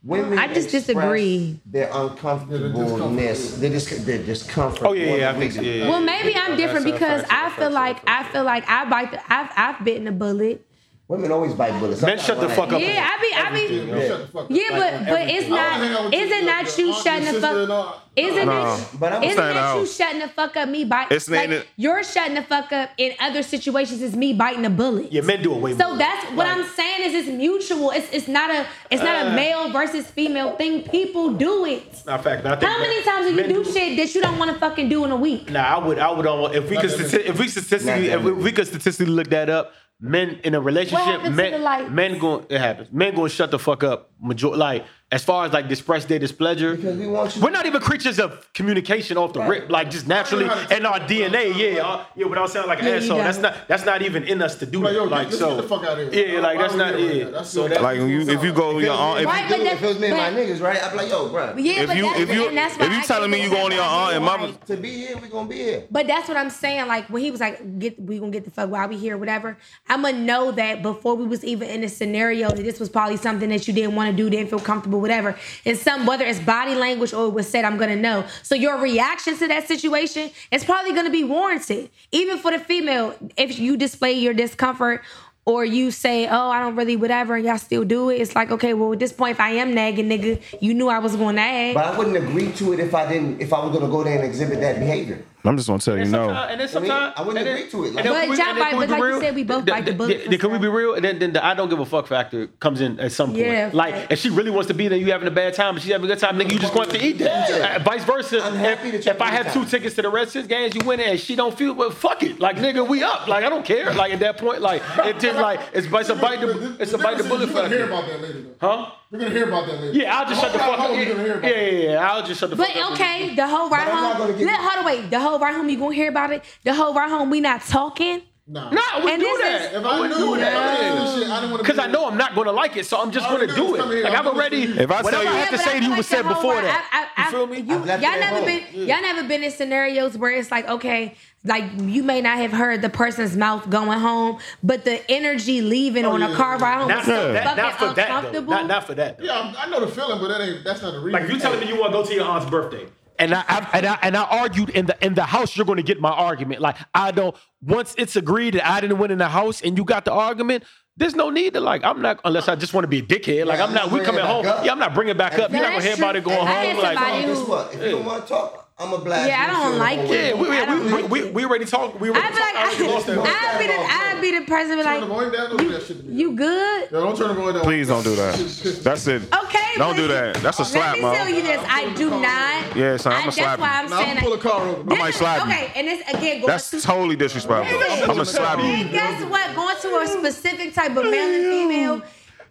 Women I just disagree. Their uncomfortableness, their, dis- their discomfort. Oh, yeah, more yeah, than I think- yeah, yeah. Well, maybe I'm different because I feel like I feel like I bite. The, I've I've bitten a bullet. Women always bite bullets. Men I'm shut the fuck up. Yeah, I be I be. Yeah, shut the fuck up. Yeah, but but it's I wanna hang out not. with your- Isn't that you aunt, shutting the sister and all. fuck? Isn't Nah. it? But I'm Isn't saying that you no. shutting the fuck up? Me biting. It's like, you're shutting the fuck up in other situations. It's me biting a bullet. Yeah, men do it way more. So that's what I'm saying is it's mutual. It's it's not a it's not a uh. male versus female thing. People do it. Not fact. but I think How many times do you do shit that you don't want to fucking do in a week? Nah, I would. I would almost. If we could. if we statistically. If we, we could statistically look that up. Men in a relationship. Men. Men going. It happens. Men going to shut the fuck up. Major. Like as far as like express their displeasure. Because we want you. We're not even creatures of communication off the rip, like just naturally in our DNA. Yeah, uh, yeah. Without sounding like an Yeah, asshole, that's don't. that's not even in us to do Like, that. yo, Like so, get the fuck outta here. yeah, like that's not here right yeah. now? That's So your- that, Like you, if you go your aunt, if, Right, but if it was me and my niggas, right? I'd be like, yo, bro. Yeah, if you that's, if you and that's why if you telling me you the going to your fuck aunt and out mama, To be here, we gonna be here. But that's what I'm saying. Like when he was like, "Get, we gonna get the fuck while we here, whatever." I'ma know that before we was even in a scenario that this was probably something that you didn't want to do, didn't feel comfortable, whatever. And some whether it's body language or it was said, I'm gonna know. So your reaction to that situation is probably gonna be warranted, even for the female. If you display your discomfort. Or you say, oh, I don't really, whatever, and y'all still do it. It's like, okay, well, at this point, if I am nagging, nigga, you knew I was going to nag. But I wouldn't agree to it if I didn't. If I was gonna go there and exhibit that behavior. I'm just gonna tell you no. and then sometimes I wouldn't and then- agree to it. Like- then But can we- y'all and then bite- can we but be like you real? said, we both bite the the- bullets the- and Can we be real? And then, then the I don't give a fuck factor comes in at some point. Yeah, like right. if she really wants to be there, you having a bad time, and she's having a good time, nigga, you just going to eat that. Yeah. Uh, vice versa. I'm happy if, if I have a two tickets to the Redskins games, you win it, and she don't feel, well, fuck it. Like nigga, we up. Like I don't care. Like at that point, like it just like it's, it's a bite the it's a bite the bullet We're hear factor. about that later. Huh? We're gonna hear about that later. Yeah, I'll just shut the fuck up. We're Yeah, gonna hear about yeah, yeah, yeah. I'll just shut the But fuck up. But okay, the whole ride home. Let, you- hold on, wait. The whole ride home, you gonna hear about it? The whole ride home, we not talking. Nah. Nah, I wouldn't And do this that. is- If I I wouldn't knew do that, that. this I didn't want to. Because I know I'm not going to like it, so I'm just going to do do is come it. here, Like I'm I'm already. If I tell you- I have to but say I to feel you like was the said before that. I, I, You feel me? You, y'all, never home. been. Y'all never been in scenarios where it's like, okay, like you may not have heard the person's mouth going home, but the energy leaving oh, on a car ride home Not is for so that. fucking Not for that. Though. Not not for that. though. Yeah, I'm- I know the feeling, but that ain't. That's not the reason. Like you telling me you want to go to your aunt's birthday. And I, I and I and I argued in the in the house. You're going to get my argument. Like I don't. Once it's agreed that I didn't win in the house, and you got the argument, there's no need to like. I'm not unless I just want to be a dickhead. Like Yeah, I'm not. We coming home. up. Yeah, I'm not bringing it back up. You're No, not gonna that's hear about it going home. Like somebody oh, who- Guess what? If you don't want to talk, I'm a blast. Yeah, I don't like it. the yeah, we we, don't we, like we, it. we already talked. We I already feel like talked. I lost that. I, I'd be the I'd be the person be Turn the like, volume down. Don't do that shit to me. you good? Yo, don't turn the volume down. Please don't do that. That's it. Okay. Don't but do that. That's a Let slap, me tell you this. I do not. Yeah, son, I, I'ma that's slap why you. I'm Now I'm gonna pull a car over. I might slap you. Okay, and this again That's totally disrespectful. I'm gonna slap you. guess what? Going to a specific type of male and female,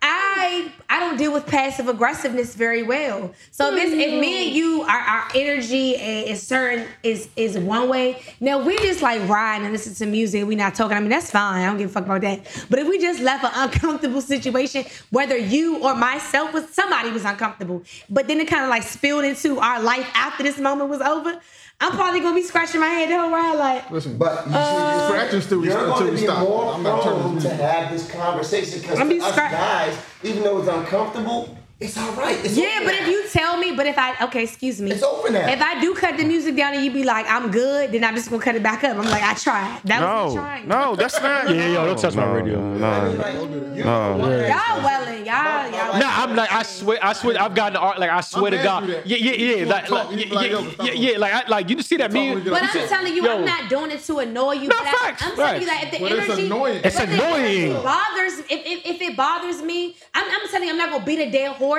I I don't deal with passive aggressiveness very well. So if, it's, if me and mm. you our, our energy is certain is is one way. Now we just like riding and listen to music. We not talking. I mean that's fine. I don't give a fuck about that. But if we just left an uncomfortable situation, whether you or myself was somebody was uncomfortable, but then it kind of like spilled into our life after this moment was over. I'm probably gonna be scratching my head the whole ride like. Listen, But you see, Uh, you Scratching still- you're until going to we be stop. more I'm not turning prone this to have this conversation because I'm be us scra- guys, even though it's uncomfortable, it's all right. It's Yeah, but now. if you tell me, but if I okay, excuse me, It's over now. If I do cut the music down and you be like, I'm good, then I'm just gonna cut it back up. I'm like, I tried. That was me No, trying. no, that's not. Yeah, yo, don't touch my radio. No, Like, you no. Y'all welling, y'all, y'all. Nah, I'm like I swear, I swear, I've gotten the art. Like I swear to God, yeah, yeah, yeah, like, like, you yeah, like, yeah, yeah, like, I, like you see that Talk when me. But I'm telling you, Yo. I'm not doing it to annoy you. No, but I- facts, I'm telling you that if the But it's energy, annoying. It's but the energy annoying. bothers. If, if if it bothers me, I'm, I'm telling you, I'm not gonna beat a dead horse.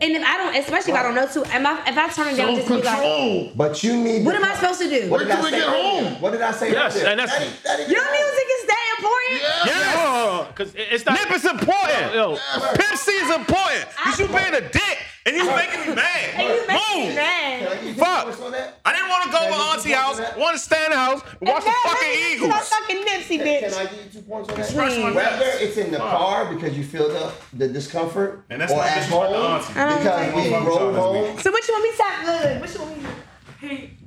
And if I don't, especially if I don't know to, am I, if I turn it down, just be like, control. But you need. what the- am I supposed to do? What did Wait I till we say? get home. What did I say? Yes, and that's- That ain't- that Your get music is that important. Yes. because it's not. Nip is important. Yo, Pimp C is important. Cause you being a dick and you making me mad. And you make me Move. mad. Can I give you Fuck. points on that? I didn't want to go Can over I auntie house. points on that? Want to stay in the house and watch the And now fucking let me get to Eagles. That fucking Nipsey Can bitch. I give you two points on that? Please. Whether it's in the car because you feel the, the discomfort, And that's or not at to home auntie. because we roll home. So which one we tap good? Which one we?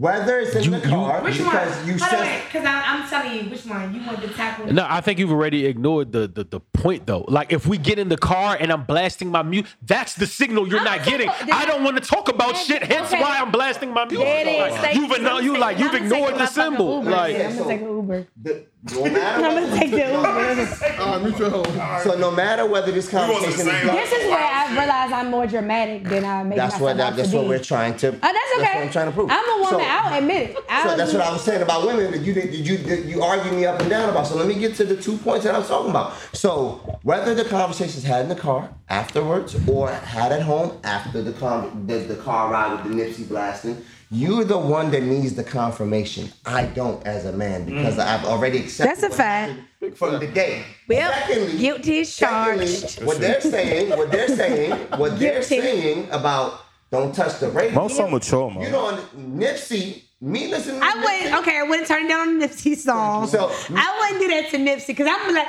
Whether it's in the car Which one? because you Hold on, said because I'm telling you which one you want to tackle. No, I think you've already ignored the, the the point though. Like if we get in the car and I'm blasting my music, that's the signal you're I'm not getting. about- I don't want to talk about shit. Hence Okay. why I'm blasting my music. There. Like, you've you. igno- you taking- like you've ignored the fucking symbol. Uber. Like I'm gonna take an Uber. the, no matter I'm gonna take the Uber. *laughs* All right, mutual home. so no matter whether this conversation is same. This is where I realize I'm more dramatic than I make that's myself what that, that's what we're trying to. Oh, that's okay. That's what I'm trying to prove. I'm a woman. I'll admit it. I'll So that's what. I was saying about women that you did you did you argue me up and down about. So let me get to the two points that I was talking about. So whether the conversation's had in the car afterwards or had at home after the con- the, the car ride with the Nipsey blasting, you're the one that needs the confirmation. I don't as a man because mm. I've already accepted. That's a fact. From the day. Well, Secondly- guilty secondly, charged. What they're saying, what they're saying, what they're saying about don't touch the radio. Most so mature, man. You know, Nipsey, me listening to I Nipsey, wouldn't. Okay, I wouldn't turn down a Nipsey song. So- I wouldn't do that to Nipsey because I'm like,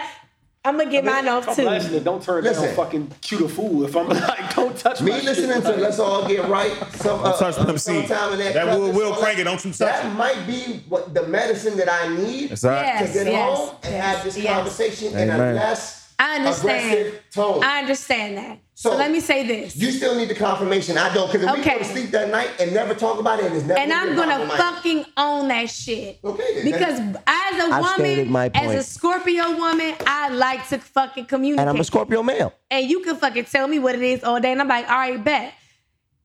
I'm gonna get mine off too. don't turn Listen. down fucking cute a fool. If I'm like, *laughs* don't touch Me my listening shit. to Let's All Get Right, some uh, touch uh, Pimp sometime in that, That Will- Will crank it, don't you touch That it. might be what the medicine that I need Is that? Yes. to get home and have this yes. conversation in a less I understand. aggressive tone. I understand that. So, So- let me say this. you still need the confirmation. I don't, because if we go to sleep that night and never talk about it, and it's never and be I'm gonna problem, fucking own that shit. Okay. Because as a I've woman, my as a. Scorpio woman, I like to fucking communicate. and I'm a Scorpio male. and you can fucking tell me what it is all day, and I'm like, all right, bet.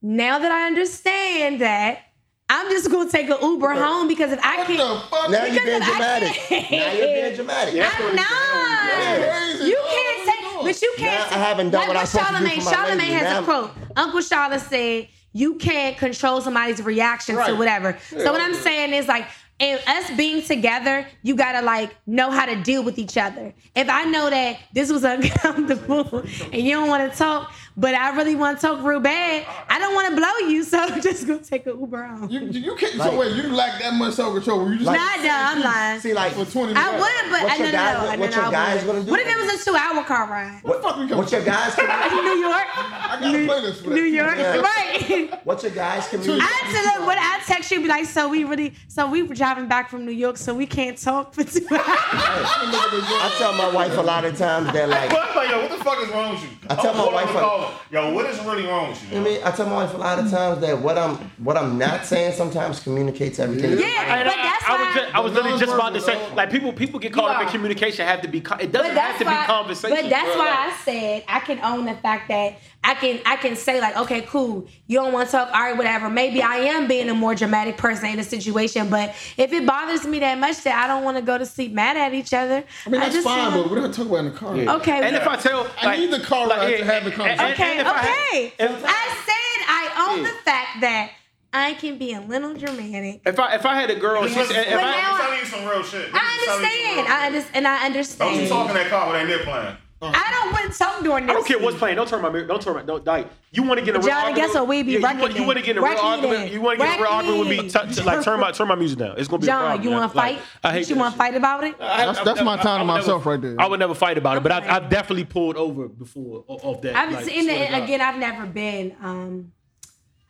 Now that I understand that, I'm just gonna take an Uber home because if I What can't, the fuck? Now you're being I dramatic. can't- Now you're being dramatic. I'm not. You can't what take, you but you can't. Now I haven't done like what I'm supposed to do for my Charlamagne lady. has Now- a quote. Uncle Charlotte said, "You can't control somebody's reaction to Right. whatever." So what I'm Yeah. saying is like. And us being together, you gotta like know how to deal with each other. If I know that this was *laughs* uncomfortable and you don't want to talk, but I really want to talk real bad, I don't want to blow you, so I'm *laughs* just gonna take an Uber home. You, you can't. so wait, you lack that much self control? You just Like- Nah, no, I'm lying. See, like, for twenty I would, but I your no, no, guys- no, what no, your I guys gonna do? What if it was a two-hour car ride? What, the fuck we what your guys can *laughs* New York, I got a playlist for that. New York, Yeah. right? what your guys communicate. I said, look, when I text you, be like, so we really, so we were driving back from New York, so we can't talk for two hours. I tell my wife a lot of times that like But like, yo, what the fuck is wrong with you? I tell my wife on the I- call. Yo, what is really wrong with you? I mean, I tell my wife a lot of times that what I'm what I'm not saying sometimes communicates everything. Yeah, And but I, that's I was why. just, I was literally just about to say, like people people get caught up in communication. Have to be. co- It doesn't have to why. be conversation. But that's bro. why I said I can own the fact that I can I can say like, okay, cool. You don't want to talk, all right, whatever. Maybe I am being a more dramatic person in a situation, but if it bothers me that much that I don't want to go to sleep mad at each other, I mean, that's just fine, wanna- but we're not talking about in the car. Okay. And if I tell, I need the car like, ride yeah, to have the and- conversation. and- Okay, and if I had- okay. if- I said I own Yeah. the fact that I can be a little dramatic. If I if I had a girl, she said, if But I, now I'm telling you some real shit. I understand. I understand, and I understand. Don't you talk in that car with that nip playing. I don't want to talk during this. I don't care what's playing. Don't turn my mirror. Don't turn my. Don't like. You want to get in a real Johnny, argument? guess what? We be yeah, you want, you want to get in a real argument? You want to get in a real argument with me? it. T- t- like turn my turn my music down. It's gonna be a John, problem. you want to Like, fight? I hate you want to fight about it? I- That's- I- that's my time I to myself never- right there. I would never fight about it, but I, Okay. I definitely pulled over before o- of that. I've like, seen it again. I've never been. Um,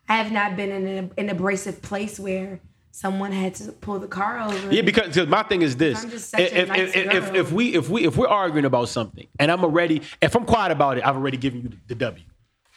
I have not been in an, an abrasive place where someone had to pull the car over. Yeah, because my thing is this: I'm just if if, nice if, if, if we if we if we're arguing about something, and I'm already if I'm quiet about it, I've already given you the, the W.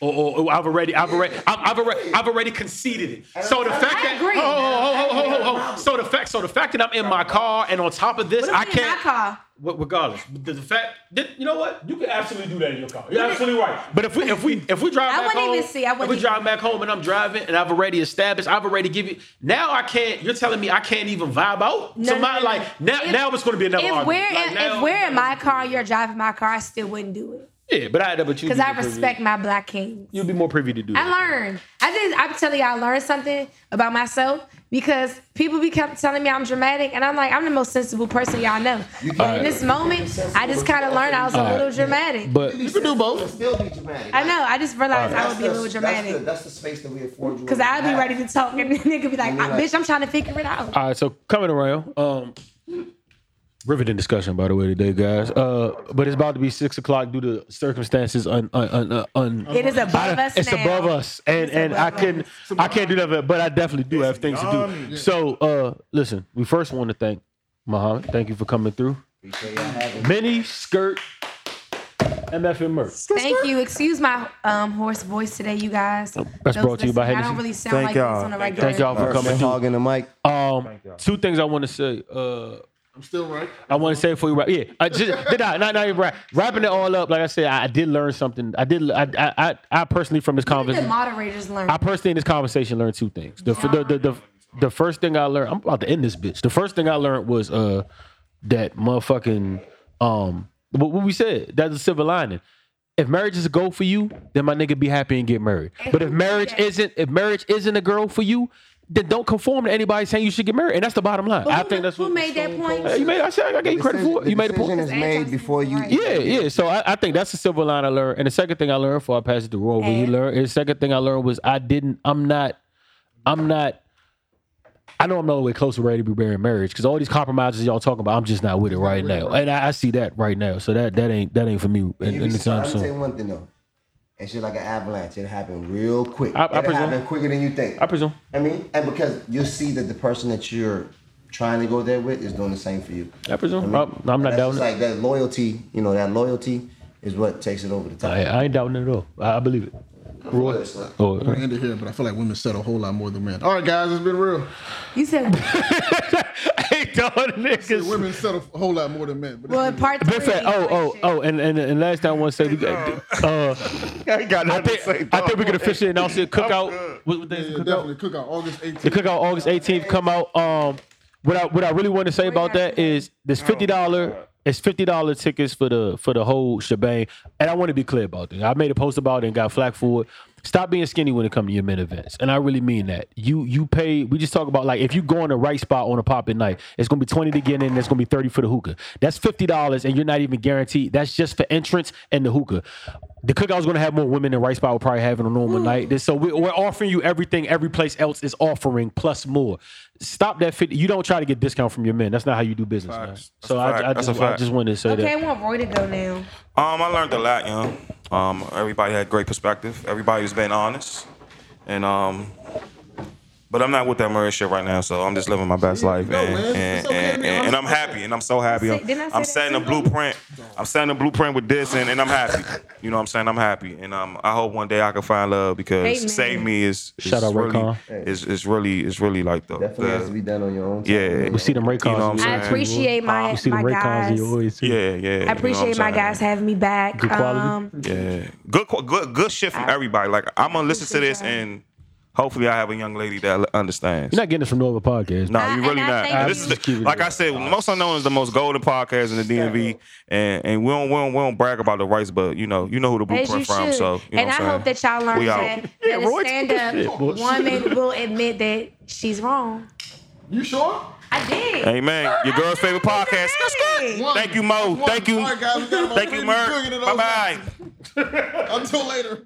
Or, or, or I've already, I've already, I've, I've already, I've already conceded it. So the fact that, oh, oh, oh, oh, so the fact, so the fact that I'm in my car and on top of this, I we in my can't. car? Regardless, the, the fact that you know what, you can absolutely do that in your car. You're absolutely right. But if we if we if we drive I back wouldn't home, even see, I if we drive back home and I'm driving and I've already established, I've already given. You. Now I can't. You're telling me I can't even vibe out. No, so my like now now it's going to be another If argument. we're Like, in, now- if we're in my car, you're driving my car, I still wouldn't do it yeah, but I but you because I more privy- respect my black king. You'll be more privy to do I that. learned. I did. I'm telling you, I learned something about myself because people be kept telling me I'm dramatic, and I'm like, I'm the most sensible person y'all know. But in this moment, I just kind of learned I was a little dramatic. But You can do both. Still be dramatic. I know. I just realized I would be a the- little That's the, dramatic that's the space that we afford you. because I'd be ready to talk, and *laughs* the nigga be like, like- "Bitch, I'm trying to figure it out." all right, so coming around, um, riveting discussion by the way today, guys. Uh, but it's about to be six o'clock due to circumstances. Un, un, un, un, un It is above us It's now. above us, and It's and I above couldn't, I can't do that. But I definitely do have things to do. So, uh, listen, we first want to thank Muhammad. Thank you for coming through. Mini skirt, MFM merch. Thank you. Excuse my um, hoarse voice today, you guys. That's Those brought to you by listening, I don't really sound Thank like y'all. this on a regular. Thank y'all for coming through. hogging the mic. Um, two things I want to say. Uh, I'm still right. I want to say before you wrap. Yeah, I just *laughs* did I not not even wrap, wrapping it all up. Like I said, I, I did learn something. I did. I I I, I personally from this The conversation. moderators learn. I personally in this conversation learned two things. The, the, the, the, the first thing I learned, I'm about to end this bitch. The first thing I learned was uh that motherfucking um what, what we said. That's a silver lining. If marriage is a goal for you, then my nigga be happy and get married. But if marriage isn't if marriage isn't a girl for you, then don't conform to anybody saying you should get married. And that's the bottom line. But I who- think that's who what made that point? Hey, you made. I said I gave you credit for it. You made a point. decision is made before you. Yeah, yeah. So I, I think that's the silver line I learned. And the second thing I learned before I pass it to Roy, what he learned. And the second thing I learned was I didn't. I'm not. I'm not. I know I'm not the way close to ready to be married marriage because all these compromises y'all talking about, I'm just not with it right now, and I, I see that right now. So that that ain't that ain't for me You in, in the time surprised. I'll tell you soon. one thing though. It's just like an avalanche. It happened real quick. I- I It'll presume. happen quicker than you think. I presume. I mean, and because you'll see that the person that you're trying to go there with is doing the same for you. I presume. I I'm, mean, I'm not doubting just it. like that loyalty. You know, that loyalty is what takes it over the top. I, I ain't doubting it at all. I, I believe it. Roy. It's like- Oh, I'm gonna end it here, but I feel like women said a whole lot more than men. All right, guys, it's been real. You said, *laughs* I ain't doubting niggas. Women said a whole lot more than men. But well, in part Been three. fat. Oh, oh, oh, and, and and last thing I want to say, we got, uh, *laughs* I got I think to say. I think we could officially announce it. Cookout. good. What, what day is yeah, the cookout? definitely cook out August 18th. The cookout August 18th come out. Um, what I what I really want to say about that is this fifty dollar. It's fifty dollar tickets for the for the whole shebang, and I want to be clear about this. I made a post about it and got flack for it. Stop being skinny when it comes to your men events, and I really mean that. You you pay. We just talk about like if you go in the right spot on a popping night, it's gonna be twenty to get in. It's gonna be thirty for the hookah. That's fifty dollars, and you're not even guaranteed. That's just for entrance and the hookah. The cookout's gonna have more women than Rice spot will probably have on a normal night. So we, we're offering you everything every place else is offering plus more. Stop that fifty. You don't try to get discount from your men. That's not how you do business, man. That's So a I, fact. I, That's just, a I fact. just wanted to say that. Okay, I that. want Roy to go now. Um, I learned a lot, you know. Um, everybody had great perspective. Everybody's been honest, and um, but I'm not with that marriage shit right now. So I'm just living my best life, No, and man. And, okay and, be and, and I'm happy, and I'm so happy. Say- I I'm, say I'm setting a blueprint. I'm setting a blueprint with this, and, and I'm happy. You know what I'm saying? I'm happy, and um, I hope one day I can find love because Amen. save me is, is Shout out really Raycon. is, is really is really like the, Definitely has to be done on your own. time. yeah. We see them Raycons. You know what I'm in your saying? I appreciate my You see them my Raycons in guys. your always. too. Yeah, yeah. I appreciate my guys having me back. Good quality. Um, Yeah, good, good, good shit from everybody. Like I'm gonna listen to this, and hopefully I have a young lady that understands. You're not getting this from no other podcast. No, I- you really I not. And this is the, it like. I said, most unknown is the most golden podcast in the DMV, and and we don't we don't, we don't brag about the rights, but you know you know who the as you blueprint from. should. So you know and what I hope that y'all learn that, Yeah, that Roy a stand took this shit, up woman will admit that she's wrong. You sure? I I did. Amen. Your girl's favorite podcast. That's good. One. Thank you, Mo. One. Thank you. All right, guys, we got about Thank you, three Myrt. billion of those. Bye bye. Until later.